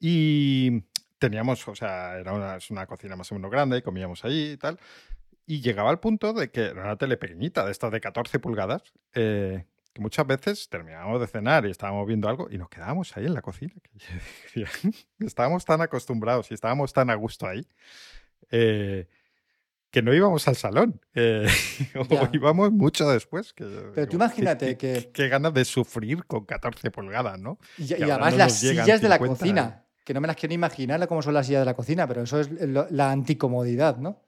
Y teníamos, o sea, era una, cocina más o menos grande, comíamos ahí y tal. Y llegaba al punto de que era una tele pequeñita, de estas de 14 pulgadas, eh, que muchas veces terminábamos de cenar y estábamos viendo algo y nos quedábamos ahí en la cocina. (laughs) estábamos tan acostumbrados y estábamos tan a gusto ahí eh, que no íbamos al salón. Eh, (laughs) o íbamos mucho después. Pero tú imagínate que... Qué ganas de sufrir con 14 pulgadas, ¿no? Y, además las sillas de la cocina que no me las quiero imaginar cómo son las sillas de la cocina, pero eso es la anticomodidad, ¿no?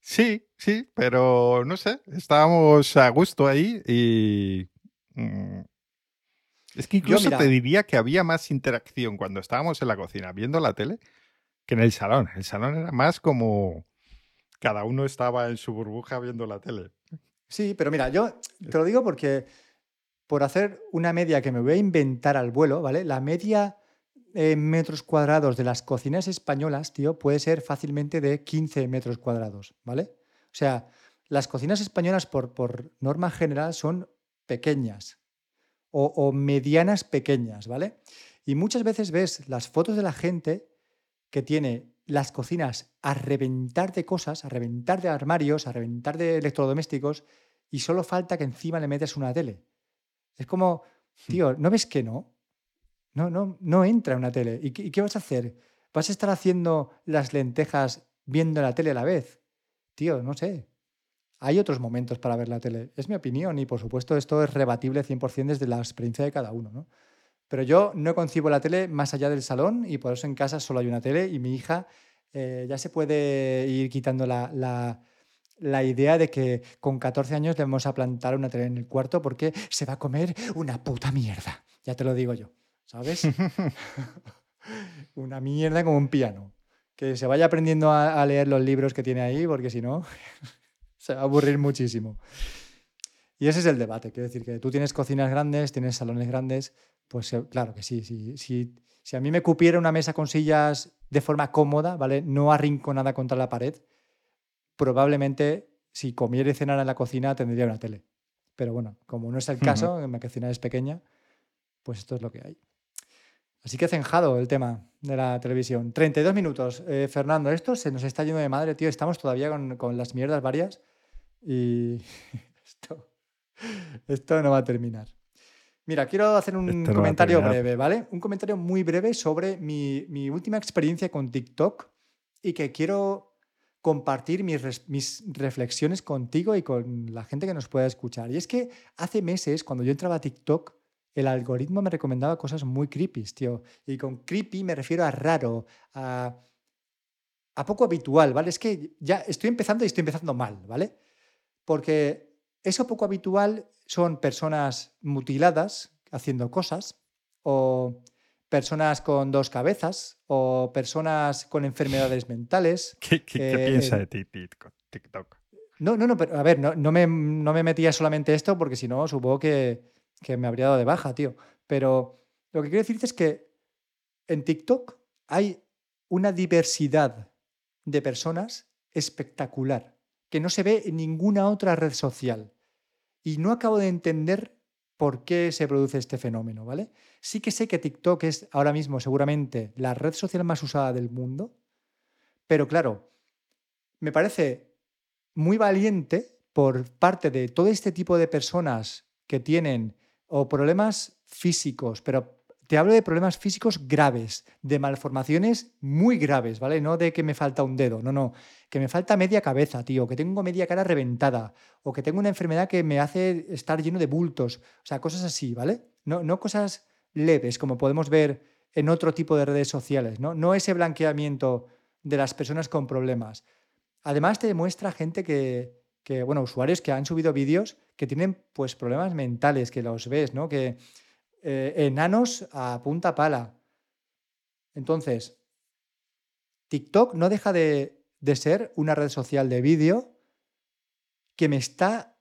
Sí, sí, pero no sé, estábamos a gusto ahí y... Mm, es que incluso te diría que había más interacción cuando estábamos en la cocina viendo la tele que en el salón. El salón era más como cada uno estaba en su burbuja viendo la tele. Sí, pero mira, yo te lo digo porque por hacer una media que me voy a inventar al vuelo, ¿vale? La media eh, metros cuadrados de las cocinas españolas, tío, puede ser fácilmente de 15 metros cuadrados, ¿vale? O sea, las cocinas españolas por, por norma general son pequeñas o, medianas pequeñas, ¿vale? Y muchas veces ves las fotos de la gente que tiene las cocinas a reventar de cosas, a reventar de armarios, a reventar de electrodomésticos y solo falta que encima le metes una tele. Es como, hmm. tío, ¿no ves que no? No, no, no entra en una tele. ¿Y qué, vas a hacer? ¿Vas a estar haciendo las lentejas viendo la tele a la vez? Tío, no sé. Hay otros momentos para ver la tele. Es mi opinión y por supuesto esto es rebatible 100% desde la experiencia de cada uno. ¿no? Pero yo no concibo la tele más allá del salón y por eso en casa solo hay una tele y mi hija eh, ya se puede ir quitando la, la, la, idea de que con 14 años debemos a plantar una tele en el cuarto porque se va a comer una puta mierda. Ya te lo digo yo. ¿sabes? (laughs) (laughs) Una mierda como un piano. Que se vaya aprendiendo a, leer los libros que tiene ahí, porque si no, (laughs) se va a aburrir muchísimo. Y ese es el debate. Quiero decir que tú tienes cocinas grandes, tienes salones grandes, pues eh, claro que sí. sí, si a mí me cupiera una mesa con sillas de forma cómoda, ¿vale? No arrinconada contra la pared, probablemente si comiera y cenara en la cocina tendría una tele. Pero bueno, como no es el caso, mi cocina es pequeña, pues esto es lo que hay. Así que cenjado el tema de la televisión. 32 minutos. Eh, Fernando, esto se nos está yendo de madre, tío. Estamos todavía con, las mierdas varias y (laughs) esto, no va a terminar. Mira, quiero hacer un comentario breve, ¿vale? Un comentario muy breve sobre mi, última experiencia con TikTok y que quiero compartir mis, mis, reflexiones contigo y con la gente que nos pueda escuchar. Y es que hace meses, cuando yo entraba a TikTok, el algoritmo me recomendaba cosas muy creepy, tío. Y con creepy me refiero a raro, a, a poco habitual, ¿vale? Es que ya estoy empezando y estoy empezando mal, ¿vale? Porque eso poco habitual son personas mutiladas haciendo cosas, o personas con dos cabezas, o personas con enfermedades mentales. (laughs) ¿Qué, piensa de TikTok? No, no, no, pero a ver, no, no, me, no me metía solamente esto porque si no, supongo que que me habría dado de baja, tío. Pero lo que quiero decirte es que en TikTok hay una diversidad de personas espectacular que no se ve en ninguna otra red social. Y no acabo de entender por qué se produce este fenómeno, ¿vale? Sí que sé que TikTok es ahora mismo seguramente la red social más usada del mundo, pero claro, me parece muy valiente por parte de todo este tipo de personas que tienen o problemas físicos, pero te hablo de problemas físicos graves, de malformaciones muy graves, ¿vale? No de que me falta un dedo, no, no, que me falta media cabeza, tío, que tengo media cara reventada, o que tengo una enfermedad que me hace estar lleno de bultos, o sea, cosas así, ¿vale? No, no cosas leves, como podemos ver en otro tipo de redes sociales, ¿no? No ese blanqueamiento de las personas con problemas. Además, te demuestra gente que, bueno, usuarios que han subido vídeos que tienen pues problemas mentales, que los ves, ¿no? Que eh, enanos a punta pala. Entonces, TikTok no deja de, de ser una red social de vídeo que me está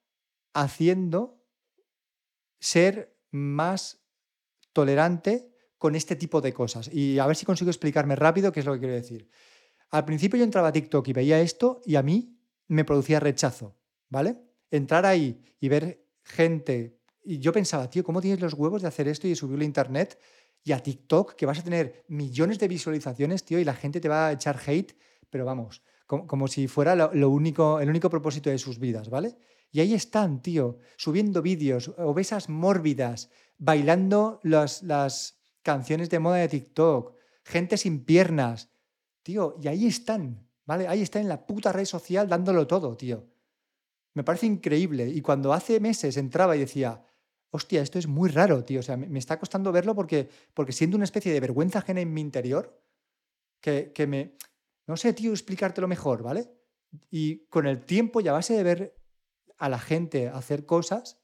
haciendo ser más tolerante con este tipo de cosas. Y a ver si consigo explicarme rápido qué es lo que quiero decir. Al principio yo entraba a TikTok y veía esto y a mí me producía rechazo, ¿vale? Entrar ahí y ver gente y yo pensaba, tío, ¿cómo tienes los huevos de hacer esto y subirlo a internet y a TikTok que vas a tener millones de visualizaciones, tío, y la gente te va a echar hate, pero vamos, como, si fuera lo, único, el único propósito de sus vidas, ¿vale? Y ahí están, tío, subiendo vídeos, obesas mórbidas, bailando las, las canciones de moda de TikTok, gente sin piernas, tío, y ahí están, ¿vale? Ahí están en la puta red social dándolo todo, tío. Me parece increíble. Y cuando hace meses entraba y decía, hostia, esto es muy raro, tío. O sea, me, está costando verlo porque, porque siento una especie de vergüenza ajena en mi interior que, que me... No sé, tío, explicártelo mejor, ¿vale? Y con el tiempo y a base de ver a la gente hacer cosas,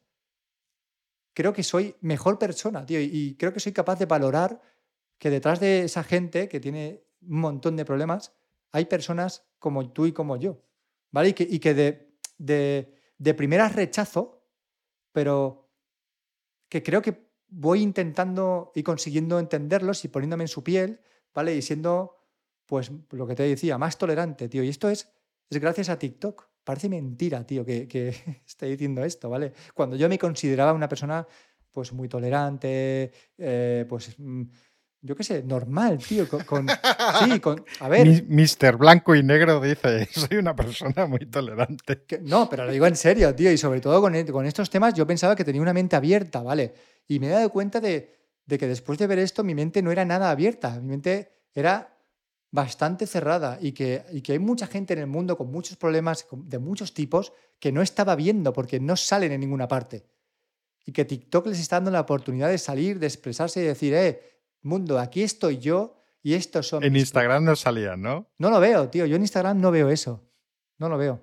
creo que soy mejor persona, tío. Y creo que soy capaz de valorar que detrás de esa gente que tiene un montón de problemas, hay personas como tú y como yo, ¿vale? Y que, y que de, de, de primeras rechazo, pero que creo que voy intentando y consiguiendo entenderlos y poniéndome en su piel, ¿vale? Y siendo, pues, lo que te decía, más tolerante, tío. Y esto es, es gracias a TikTok. Parece mentira, tío, que, que (laughs) esté diciendo esto, ¿vale? Cuando yo me consideraba una persona, pues, muy tolerante, eh, pues mm, yo qué sé, normal, tío. Con, (laughs) sí, con. A ver. Mister Blanco y Negro dice: (laughs) Soy una persona muy tolerante. no, pero lo digo en serio, tío. Y sobre todo con, e, con, estos temas, yo pensaba que tenía una mente abierta, ¿vale? Y me he dado cuenta de, de, que después de ver esto, mi mente no era nada abierta. Mi mente era bastante cerrada y que, y que hay mucha gente en el mundo con muchos problemas de muchos tipos que no estaba viendo porque no salen en ninguna parte. Y que TikTok les está dando la oportunidad de salir, de expresarse y decir, eh mundo, aquí estoy yo y estos son... En Instagram no salían, ¿no? No lo veo, tío. Yo en Instagram no veo eso. No lo veo.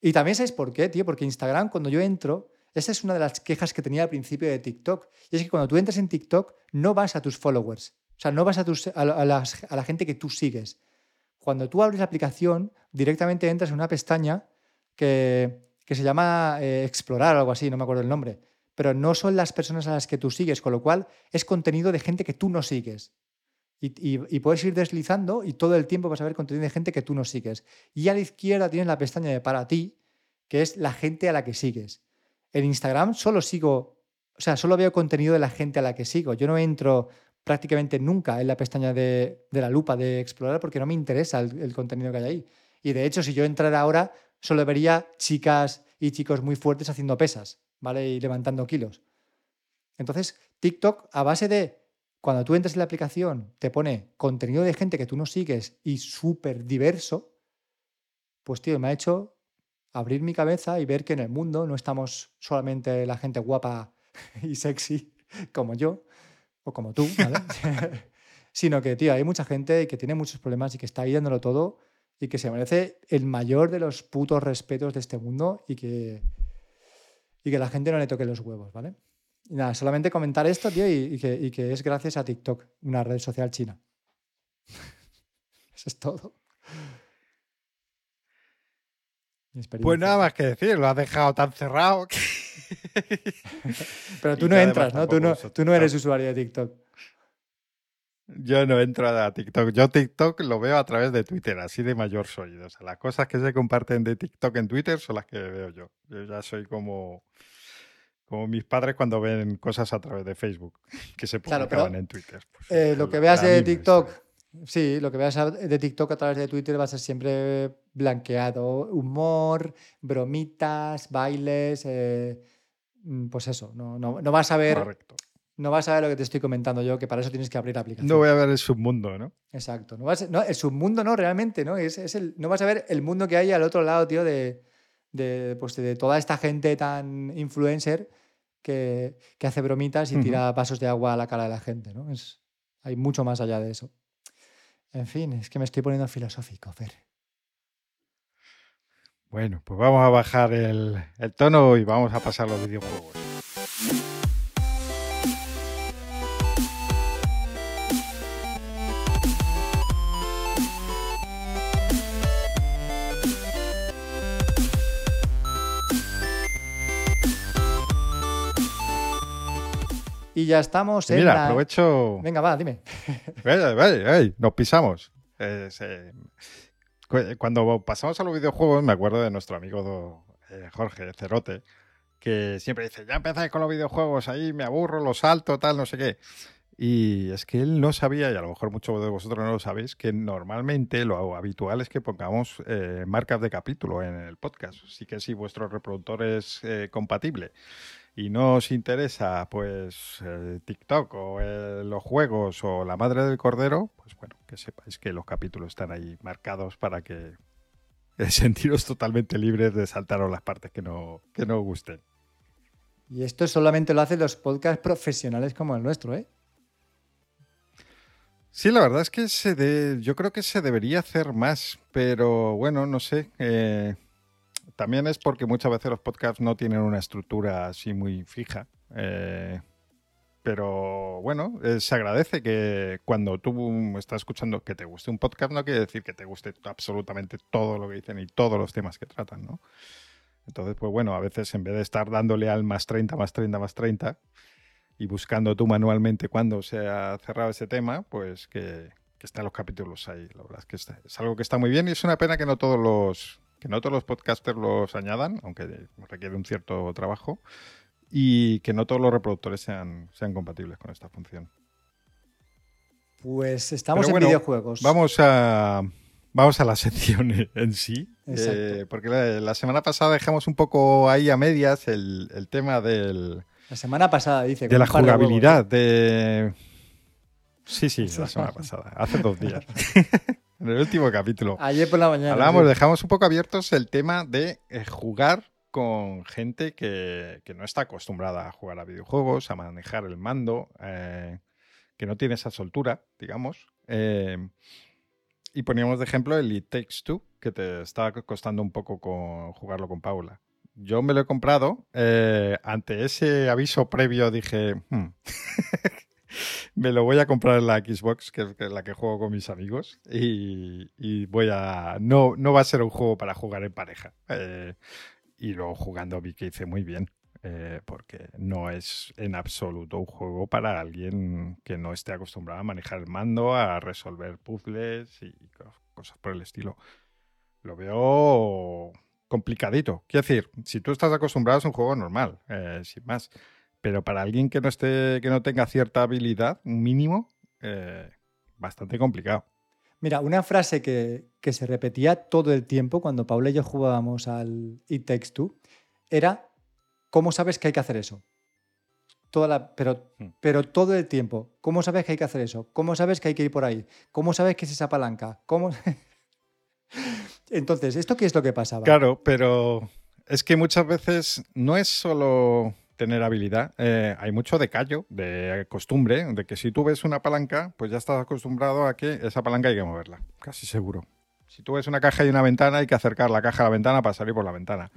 Y también sabes por qué, tío. Porque Instagram, cuando yo entro, esa es una de las quejas que tenía al principio de TikTok. Y es que cuando tú entras en TikTok, no vas a tus followers. O sea, no vas a, tus, a, la gente que tú sigues. Cuando tú abres la aplicación, directamente entras en una pestaña que, se llama eh, Explorar o algo así, no me acuerdo el nombre pero no son las personas a las que tú sigues, con lo cual es contenido de gente que tú no sigues. Y, puedes ir deslizando y todo el tiempo vas a ver contenido de gente que tú no sigues. Y a la izquierda tienes la pestaña de para ti, que es la gente a la que sigues. En Instagram solo sigo, o sea, solo veo contenido de la gente a la que sigo. Yo no entro prácticamente nunca en la pestaña de, la lupa de explorar porque no me interesa el, el, contenido que hay ahí. Y de hecho, si yo entrara ahora, solo vería chicas y chicos muy fuertes haciendo pesas. ¿Vale? Y levantando kilos. Entonces, TikTok, a base de cuando tú entras en la aplicación, te pone contenido de gente que tú no sigues y súper diverso, pues tío, me ha hecho abrir mi cabeza y ver que en el mundo no estamos solamente la gente guapa (laughs) y sexy como yo o como tú, ¿vale? (laughs) sino que, tío, hay mucha gente que tiene muchos problemas y que está ahí dándolo todo y que se merece el mayor de los putos respetos de este mundo y que, y que la gente no le toque los huevos, ¿vale? Y nada, solamente comentar esto, tío, y, que, es gracias a TikTok, una red social china. (laughs) Eso es todo. Pues nada más que decir, lo has dejado tan cerrado. (laughs) Pero tú no entras, ¿no? Tú, ¿no? tú no eres usuario de TikTok. Yo no entro a TikTok. Yo TikTok lo veo a través de Twitter, así de mayor soy. O sea, las cosas que se comparten de TikTok en Twitter son las que veo yo. Yo ya soy como, como mis padres cuando ven cosas a través de Facebook, (laughs) que se publicaban en Twitter. Pues, eh, lo que veas de TikTok, sí, lo que veas de TikTok a través de Twitter va a ser siempre blanqueado. Humor, bromitas, bailes, eh, mm, pues eso, no, no, no vas a ver... Correcto no vas a ver lo que te estoy comentando yo, que para eso tienes que abrir la aplicación. No voy a ver el submundo, ¿no? Exacto. No, vas, no el submundo no, realmente, ¿no? Es, el, no vas a ver el mundo que hay al otro lado, tío, de, de, pues de toda esta gente tan influencer que, que hace bromitas y tira vasos de agua a la cara de la gente, ¿no? Es, hay mucho más allá de eso. En fin, es que me estoy poniendo filosófico, Fer. Bueno, pues vamos a bajar el, el tono y vamos a pasar los videojuegos. Ya estamos en Mira, la- aprovecho. Venga, va, dime. Vaya, vaya, vaya, nos pisamos. Eh, se- Cuando pasamos a los videojuegos, me acuerdo de nuestro amigo do- eh, Jorge Cerote, que siempre dice, ya empezáis con los videojuegos, ahí me aburro, los salto, tal, no sé qué. Y es que él no sabía, y a lo mejor muchos de vosotros no lo sabéis, que normalmente lo habitual es que pongamos eh, marcas de capítulo en el podcast. Así que si vuestro reproductor es eh, compatible y no os interesa pues eh, TikTok o eh, los juegos o la madre del cordero, pues bueno, que sepáis que los capítulos están ahí marcados para que eh, (laughs) sentiros totalmente libres de saltaros las partes que no, que no os gusten. Y esto solamente lo hacen los podcasts profesionales como el nuestro, ¿eh? Sí, la verdad es que se de- yo creo que se debería hacer más, pero bueno, no sé. eh, también es porque muchas veces los podcasts no tienen una estructura así muy fija. eh, pero bueno, eh, se agradece que cuando tú estás escuchando que te guste un podcast, no quiere decir que te guste absolutamente todo lo que dicen y todos los temas que tratan, ¿no? Entonces, pues bueno, a veces en vez de estar dándole al más 30, más 30, más 30, y buscando tú manualmente cuándo se ha cerrado ese tema, pues que, que están los capítulos ahí. La verdad es que es algo que está muy bien y es una pena que no todos los que no todos los podcasters los añadan, aunque requiere un cierto trabajo, y que no todos los reproductores sean, sean compatibles con esta función. Pues estamos Pero en bueno, videojuegos. Vamos a, vamos a la (laughs) sección en sí, eh, porque la, la semana pasada dejamos un poco ahí a medias el, el tema del, La semana pasada dice. de la jugabilidad de sí sí la (laughs) semana pasada hace dos días (laughs) en el último capítulo. Ayer por la mañana. hablamos sí. dejamos un poco abiertos el tema de eh, jugar con gente que, que no está acostumbrada a jugar a videojuegos a manejar el mando eh, que no tiene esa soltura digamos eh, y poníamos de ejemplo el It Takes Two que te está costando un poco con jugarlo con Paula yo me lo he comprado. eh, ante ese aviso previo dije, "Hmm, (laughs) (laughs) me lo voy a comprar en la Xbox, que es la que juego con mis amigos. Y, voy a... No, no va a ser un juego para jugar en pareja. Eh, y luego jugando vi que hice muy bien. eh, porque no es en absoluto un juego para alguien que no esté acostumbrado a manejar el mando, a resolver puzzles y co- cosas por el estilo. Lo veo complicadito. Quiero decir, si tú estás acostumbrado es un juego normal, eh, sin más. Pero para alguien que no esté, que no tenga cierta habilidad, un mínimo, eh, bastante complicado. Mira, una frase que, que se repetía todo el tiempo cuando Paula y yo jugábamos al It Takes Two era ¿cómo sabes que hay que hacer eso? Toda la, pero, Hmm. pero todo el tiempo. ¿Cómo sabes que hay que hacer eso? ¿Cómo sabes que hay que ir por ahí? ¿Cómo sabes que es esa palanca? ¿Cómo... (laughs) Entonces, ¿esto qué es lo que pasaba? Claro, pero es que muchas veces no es solo tener habilidad, eh, hay mucho de callo, de costumbre, de que si tú ves una palanca, pues ya estás acostumbrado a que esa palanca hay que moverla, casi seguro. Si tú ves una caja y una ventana, hay que acercar la caja a la ventana para salir por la ventana.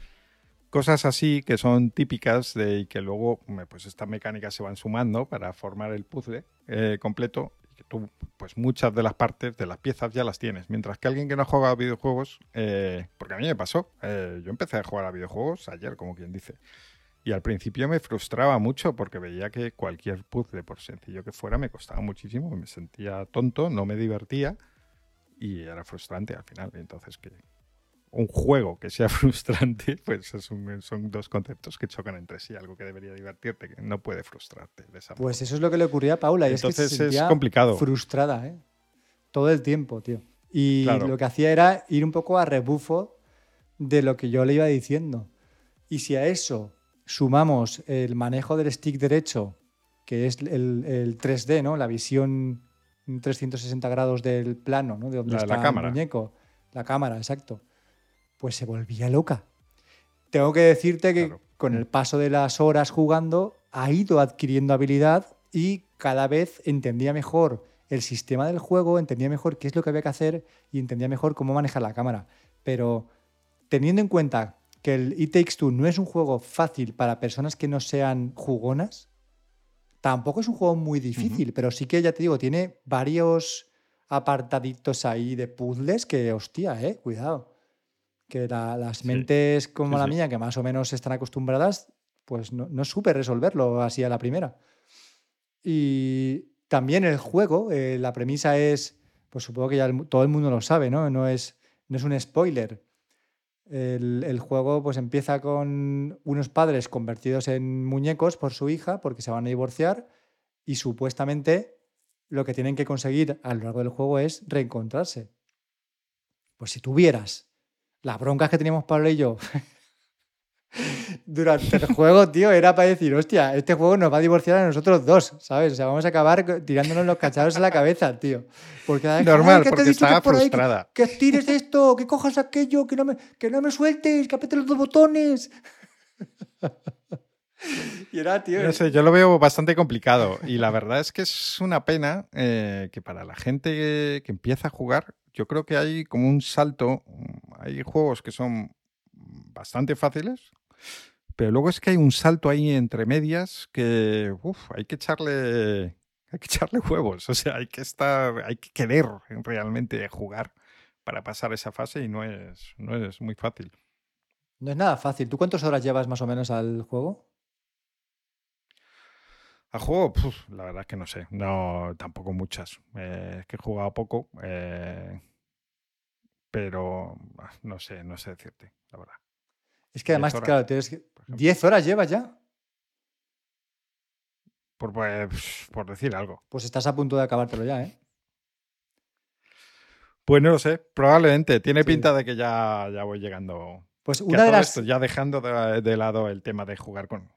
Cosas así que son típicas de y que luego pues estas mecánicas se van sumando para formar el puzzle eh, completo y que tú pues muchas de las partes de las piezas ya las tienes mientras que alguien que no juega a videojuegos eh, porque a mí me pasó eh, yo empecé a jugar a videojuegos ayer como quien dice y al principio me frustraba mucho porque veía que cualquier puzzle por sencillo que fuera me costaba muchísimo me sentía tonto no me divertía y era frustrante al final entonces que un juego que sea (laughs) frustrante, pues es un- son dos conceptos que chocan entre sí. Algo que debería divertirte, que no puede frustrarte de esa Pues eso es lo que le ocurría a Paula. Y Entonces es que se es sentía complicado. frustrada, ¿eh? Todo el tiempo, tío. Y Claro. lo que hacía era ir un poco a rebufo de lo que yo le iba diciendo. Y si a eso sumamos el manejo del stick derecho, que es el, el 3D, ¿no? La visión 360 grados del plano, ¿no? De donde La está la cámara. el muñeco. La cámara, exacto. Pues se volvía loca. Tengo que decirte que Claro. con el paso de las horas jugando ha ido adquiriendo habilidad y cada vez entendía mejor el sistema del juego, entendía mejor qué es lo que había que hacer y entendía mejor cómo manejar la cámara. Pero teniendo en cuenta que el It Takes Two no es un juego fácil para personas que no sean jugonas, tampoco es un juego muy difícil, pero sí que ya te digo, tiene varios apartaditos ahí de puzzles que, hostia, eh, cuidado. Que la- las Sí. mentes como Sí, la sí. mía, que más o menos están acostumbradas, pues no, no supe resolverlo así a la primera. Y también el juego, eh, la premisa es, pues supongo que ya todo el mundo lo sabe, ¿no? No es, no es un spoiler. El, el, juego pues empieza con unos padres convertidos en muñecos por su hija porque se van a divorciar y supuestamente lo que tienen que conseguir a lo largo del juego es reencontrarse. Pues si tuvieras las broncas que teníamos Pablo y yo durante el juego, tío, era para decir, hostia, este juego nos va a divorciar a nosotros dos, ¿sabes? O sea, vamos a acabar tirándonos los cacharros en la cabeza, tío. Porque Normal, porque estaba frustrada. que, tires esto, que cojas aquello, que no me, que no me sueltes, que aprietes los dos botones. y era, tío. No sé, yo lo veo bastante complicado. Y la verdad es que es una pena eh, que para la gente que empieza a jugar, yo creo que hay como un salto. Hay juegos que son bastante fáciles, pero luego es que hay un salto ahí entre medias que uf, hay que echarle hay que echarle huevos, o sea, hay que estar, hay que querer realmente jugar para pasar esa fase y no es, no es muy fácil. No es nada fácil. ¿Tú cuántas horas llevas más o menos al juego? Al juego, la verdad es que no sé. No, tampoco muchas. Eh, es que he jugado poco. Eh, pero ah, no sé, no sé decirte, la verdad. Es que además, claro, tienes que... ¿10 horas llevas ya? Por, pues, por decir algo. Pues estás a punto de acabártelo ya, ¿eh? Pues no lo sé, probablemente. Tiene pinta de que ya, ya voy llegando. Pues una de las. ya dejando de, lado el tema de jugar con,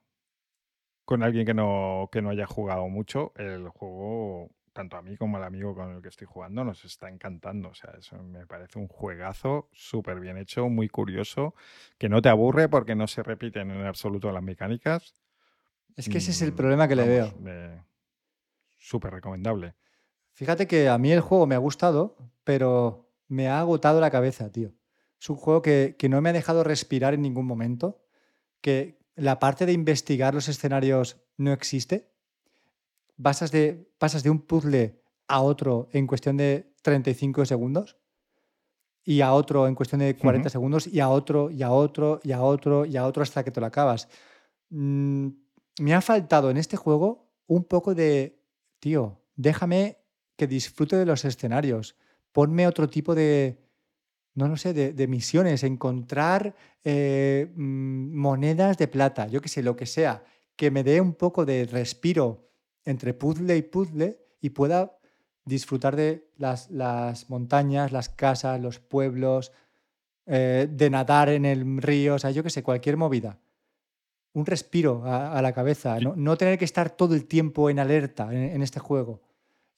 con alguien que no, que no haya jugado mucho, el juego tanto a mí como al amigo con el que estoy jugando, nos está encantando. O sea, eso me parece un juegazo súper bien hecho, muy curioso, que no te aburre porque no se repiten en absoluto las mecánicas. Es que ese es el mm, problema que le veo. Súper recomendable. Fíjate que a mí el juego me ha gustado, pero me ha agotado la cabeza, tío. Es un juego que, que no me ha dejado respirar en ningún momento, que la parte de investigar los escenarios no existe pasas de, pasas de un puzzle a otro en cuestión de 35 segundos y a otro en cuestión de 40 segundos y a otro y a otro y a otro y a otro hasta que te lo acabas. Mm, me ha faltado en este juego un poco de, tío, déjame que disfrute de los escenarios, ponme otro tipo de, no lo sé, de, misiones, encontrar eh, mm, monedas de plata, yo qué sé, lo que sea, que me dé un poco de respiro entre puzzle y puzzle y pueda disfrutar de las, las montañas, las casas, los pueblos, eh, de nadar en el río, o sea, yo qué sé, cualquier movida. Un respiro a, la cabeza, ¿no? tener que estar todo el tiempo en alerta en, este juego.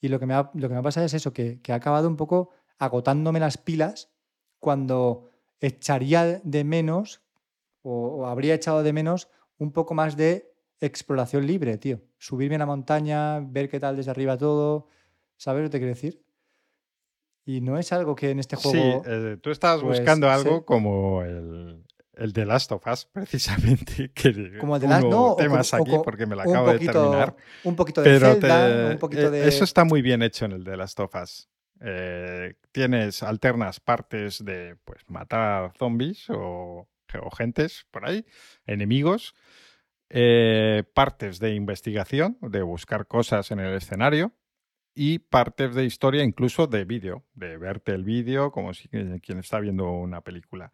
Y lo que, me ha, lo que me ha pasado es eso, que, que ha acabado un poco agotándome las pilas cuando echaría de menos o habría echado de menos un poco más de exploración libre, tío. Subirme a la montaña, ver qué tal desde arriba todo. ¿Sabes lo que te quiero decir? Y no es algo que en este juego. Sí, eh, tú estabas pues, buscando algo como el, el The Last of Us, (laughs) precisamente. Que como el The Last no, temas aquí porque me lo acabo de terminar. Un poquito de Zelda, un poquito eh, de... Eso está muy bien hecho en el The Last of Us. Eh, tienes alternas partes de pues matar zombies o, o gentes por ahí, enemigos eh, partes de investigación, de buscar cosas en el escenario, y partes de historia, incluso de vídeo, de verte el vídeo como si quien está viendo una película.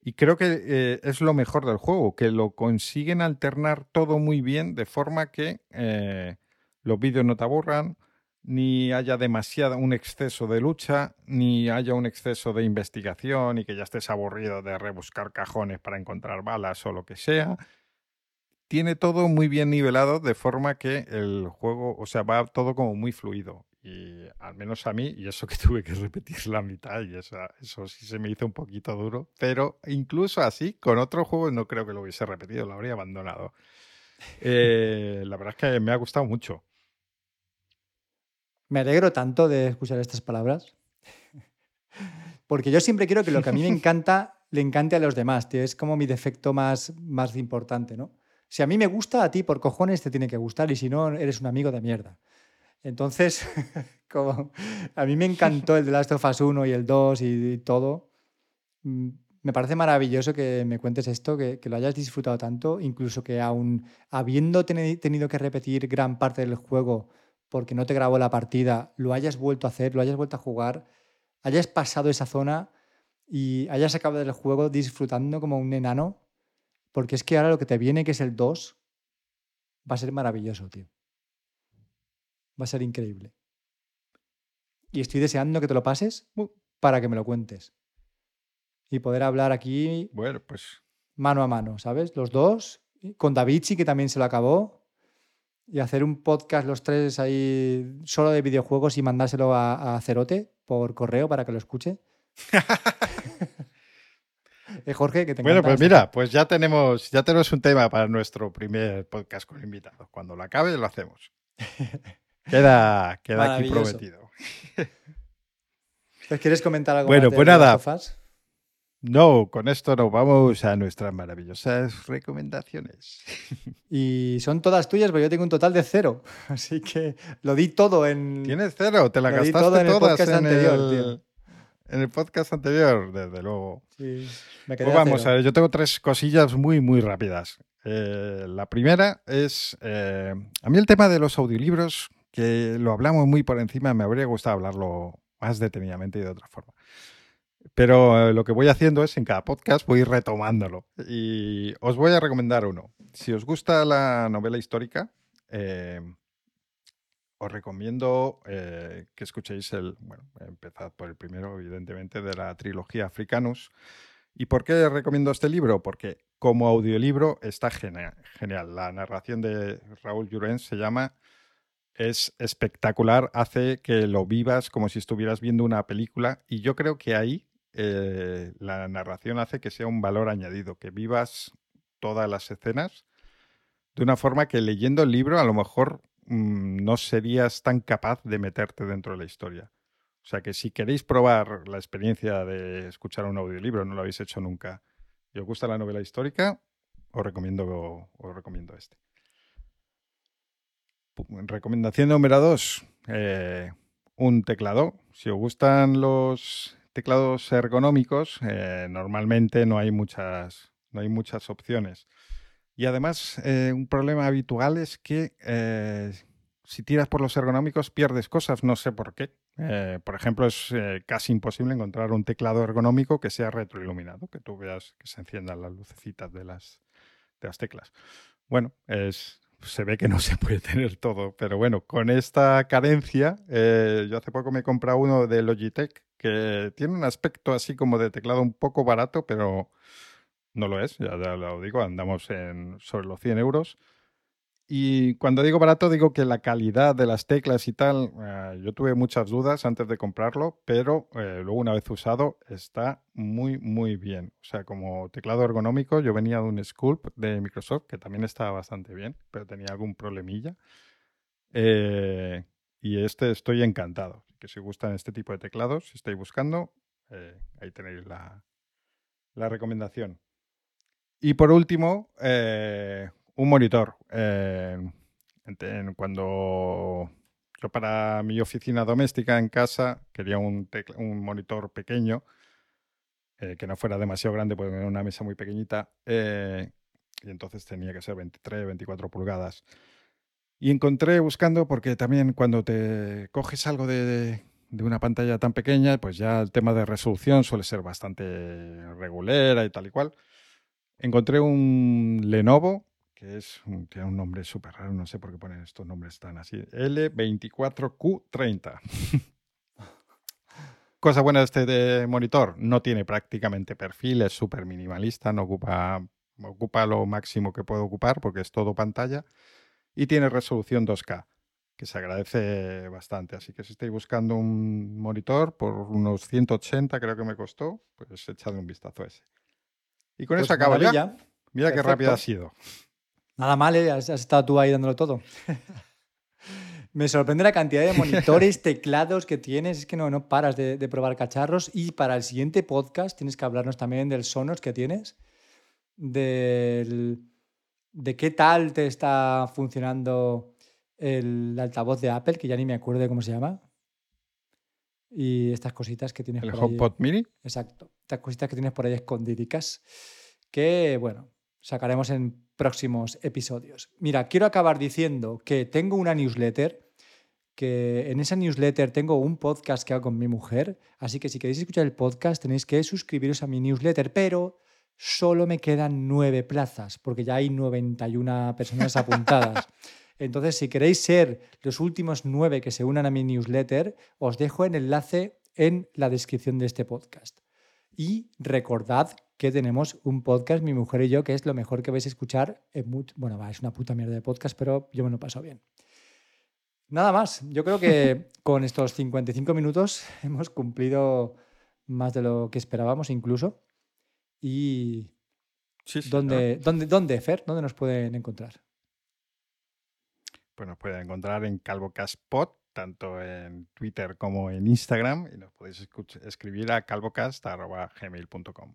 Y creo que eh, es lo mejor del juego, que lo consiguen alternar todo muy bien, de forma que eh, los vídeos no te aburran, ni haya demasiado un exceso de lucha, ni haya un exceso de investigación y que ya estés aburrido de rebuscar cajones para encontrar balas o lo que sea tiene todo muy bien nivelado de forma que el juego, o sea, va todo como muy fluido. Y al menos a mí, y eso que (laughs) tuve que repetir la mitad, y eso, eso sí se me hizo un poquito duro, pero incluso así, con otro juego no creo que lo hubiese repetido, lo habría abandonado. Eh, la verdad es que me ha gustado mucho. Me alegro tanto de escuchar estas palabras, porque yo siempre quiero que lo que a mí me (laughs) encanta le encante a los demás, tío. Es como mi defecto más, más importante, ¿no? Si a mí me gusta, a ti por cojones te tiene que gustar y si no, eres un amigo de mierda. Entonces, (laughs) como a mí me encantó el de Last of Us 1 y el 2 y, todo, mm, me parece maravilloso que me cuentes esto, que, lo hayas disfrutado tanto, incluso que aún habiendo tenido que repetir gran parte del juego porque no te grabó la partida, lo hayas vuelto a hacer, lo hayas vuelto a jugar, hayas pasado esa zona y hayas acabado del juego disfrutando como un enano, porque es que ahora lo que te viene, que es el 2, va a ser maravilloso, tío. Va a ser increíble. Y estoy deseando que te lo pases para que me lo cuentes. Y poder hablar aquí. Bueno, pues. Mano a mano, ¿sabes? Los dos. Con Davichi, que también se lo acabó. Y hacer un podcast los tres ahí solo de videojuegos y mandárselo a, Cerote por correo para que lo escuche. (laughs) eh, Jorge, que te Bueno, pues mira, pues ya tenemos, ya tenemos un tema para nuestro primer podcast con invitados. Cuando lo acabe, lo hacemos. (laughs) Queda, queda aquí prometido. Pues, ¿Quieres comentar algo bueno, pues nada. No, con esto nos vamos a nuestras maravillosas recomendaciones. (laughs) Y son todas tuyas, pero yo tengo un total de cero. (laughs) Así que lo di todo en. ¿Tienes cero? ¿Te la gastaste en todas el en, anterior, el, en el podcast anterior? Desde luego. Sí, me quedé pues vamos a, ver, yo tengo tres cosillas muy, muy rápidas. Eh, la primera es. Eh, a mí el tema de los audiolibros, que lo hablamos muy por encima, me habría gustado hablarlo más detenidamente y de otra forma. Pero eh, lo que voy haciendo es en cada podcast voy retomándolo. Y os voy a recomendar uno. Si os gusta la novela histórica, eh, os recomiendo eh, que escuchéis el. Bueno, empezad por el primero, evidentemente, de la trilogía Africanus. ¿Y por qué recomiendo este libro? Porque como audiolibro está genial. genial. La narración de Raúl Llorens se llama es espectacular, hace que lo vivas como si estuvieras viendo una película y yo creo que ahí eh, la narración hace que sea un valor añadido, que vivas todas las escenas de una forma que leyendo el libro a lo mejor mm, no serías tan capaz de meterte dentro de la historia. O sea que si queréis probar la experiencia de escuchar un audiolibro, no lo habéis hecho nunca, y os gusta la novela histórica, os recomiendo, os recomiendo este. Recomendación número dos, eh, un teclado. Si os gustan los teclados ergonómicos, eh, normalmente no hay muchas, no hay muchas opciones. Y además, eh, un problema habitual es que si tiras por los ergonómicos pierdes cosas, no sé por qué. por ejemplo, es casi imposible encontrar un teclado ergonómico que sea retroiluminado, que tú veas que se enciendan las lucecitas de las, de las teclas. Bueno, es, se ve que no se puede tener todo, pero bueno, con esta carencia, eh, yo hace poco me he comprado uno de Logitech que tiene un aspecto así como de teclado un poco barato, pero no lo es, ya, lo digo, andamos en sobre los 100 euros y cuando digo barato, digo que la calidad de las teclas y tal, eh, yo tuve muchas dudas antes de comprarlo, pero eh, luego una vez usado está muy, muy bien. O sea, como teclado ergonómico, yo venía de un Sculpt de Microsoft, que también estaba bastante bien, pero tenía algún problemilla. Eh, y este estoy encantado. Que si gustan este tipo de teclados, si estáis buscando, ahí tenéis la, la recomendación. Y por último, un monitor. Eh, cuando yo para mi oficina doméstica en casa quería un, un monitor pequeño, eh, que no fuera demasiado grande porque era una mesa muy pequeñita, eh, y entonces tenía que ser 23, 24 pulgadas. Y encontré buscando, porque también cuando te coges algo de, de una pantalla tan pequeña, pues ya el tema de resolución suele ser bastante regulera y tal y cual. Encontré un Lenovo que es tiene un nombre súper raro, no sé por qué ponen estos nombres tan así. L24Q30. (laughs) Cosa buena de este monitor, no tiene prácticamente perfil, es súper minimalista, no ocupa, ocupa lo máximo que puede ocupar porque es todo pantalla y tiene resolución 2K, que se agradece bastante. Así que si estáis buscando un monitor por unos 180 creo que me costó, pues echadle un vistazo a ese. Y con pues eso acabo ya. Mira qué rápido ha sido. Nada mal, ¿eh? has, estado tú ahí dándolo todo. (laughs) Me sorprende la cantidad de monitores, (laughs) teclados que tienes. Es que no, no paras de, probar cacharros. Y para el siguiente podcast tienes que hablarnos también del Sonos que tienes, de qué tal te está funcionando el altavoz de Apple, que ya ni me acuerdo de cómo se llama. Y estas cositas que tienes El por ahí. HomePod Mini. Exacto. Estas cositas que tienes por ahí escondidicas que, bueno, sacaremos en próximos episodios. Mira, quiero acabar diciendo que tengo una newsletter, que en esa newsletter tengo un podcast que hago con mi mujer, así que si queréis escuchar el podcast tenéis que suscribiros a mi newsletter, pero solo me quedan nueve plazas, porque ya hay 91 personas apuntadas. (laughs) Entonces, si queréis ser los últimos nueve que se unan a mi newsletter, os dejo el enlace en la descripción de este podcast. Y recordad que tenemos un podcast, mi mujer y yo, que es lo mejor que vais a escuchar en mucho... Bueno, va, es una puta mierda de podcast, pero yo me lo paso bien. Nada más. Yo creo que (laughs) con estos 55 minutos hemos cumplido más de lo que esperábamos incluso. Y Sí, sí, ¿dónde, dónde, ¿dónde, Fer? ¿Dónde nos pueden encontrar? Pues nos pueden encontrar en CalvoCastPod, tanto en Twitter como en Instagram, y nos podéis escribir a calvocast.gmail.com.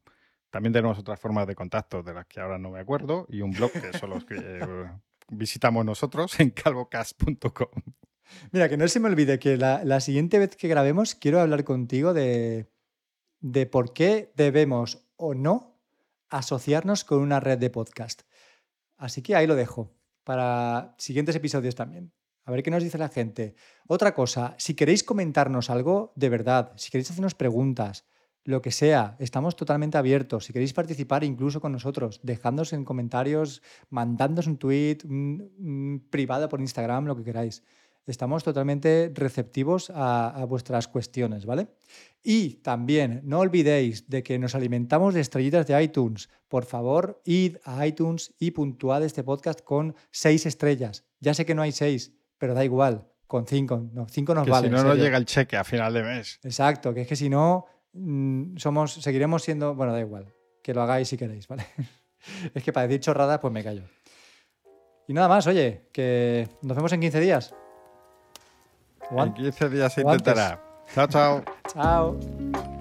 También tenemos otras formas de contacto de las que ahora no me acuerdo y un blog que solo eh, visitamos nosotros en calvocast.com. Mira, que no se me olvide que la, la siguiente vez que grabemos quiero hablar contigo de, de por qué debemos o no asociarnos con una red de podcast. Así que ahí lo dejo para siguientes episodios también. A ver qué nos dice la gente. Otra cosa, si queréis comentarnos algo de verdad, si queréis hacernos preguntas, lo que sea, estamos totalmente abiertos. Si queréis participar incluso con nosotros, dejadnos en comentarios, mandándonos un tweet, un privado por Instagram, lo que queráis. Estamos totalmente receptivos a, a vuestras cuestiones, ¿vale? Y también no olvidéis de que nos alimentamos de estrellitas de iTunes. Por favor, id a iTunes y puntuad este podcast con seis estrellas. Ya sé que no hay seis, pero da igual. Con cinco, no, cinco nos Que vale. si no serio. llega el cheque a final de mes. Exacto, que es que si no, mm, somos, seguiremos siendo. Bueno, da igual. Que lo hagáis si queréis, ¿vale? (laughs) es que para decir chorradas, pues me callo. Y nada más, oye, que nos vemos en 15 días. En an- 15 días se antes. intentará. Chao, chao. Chao.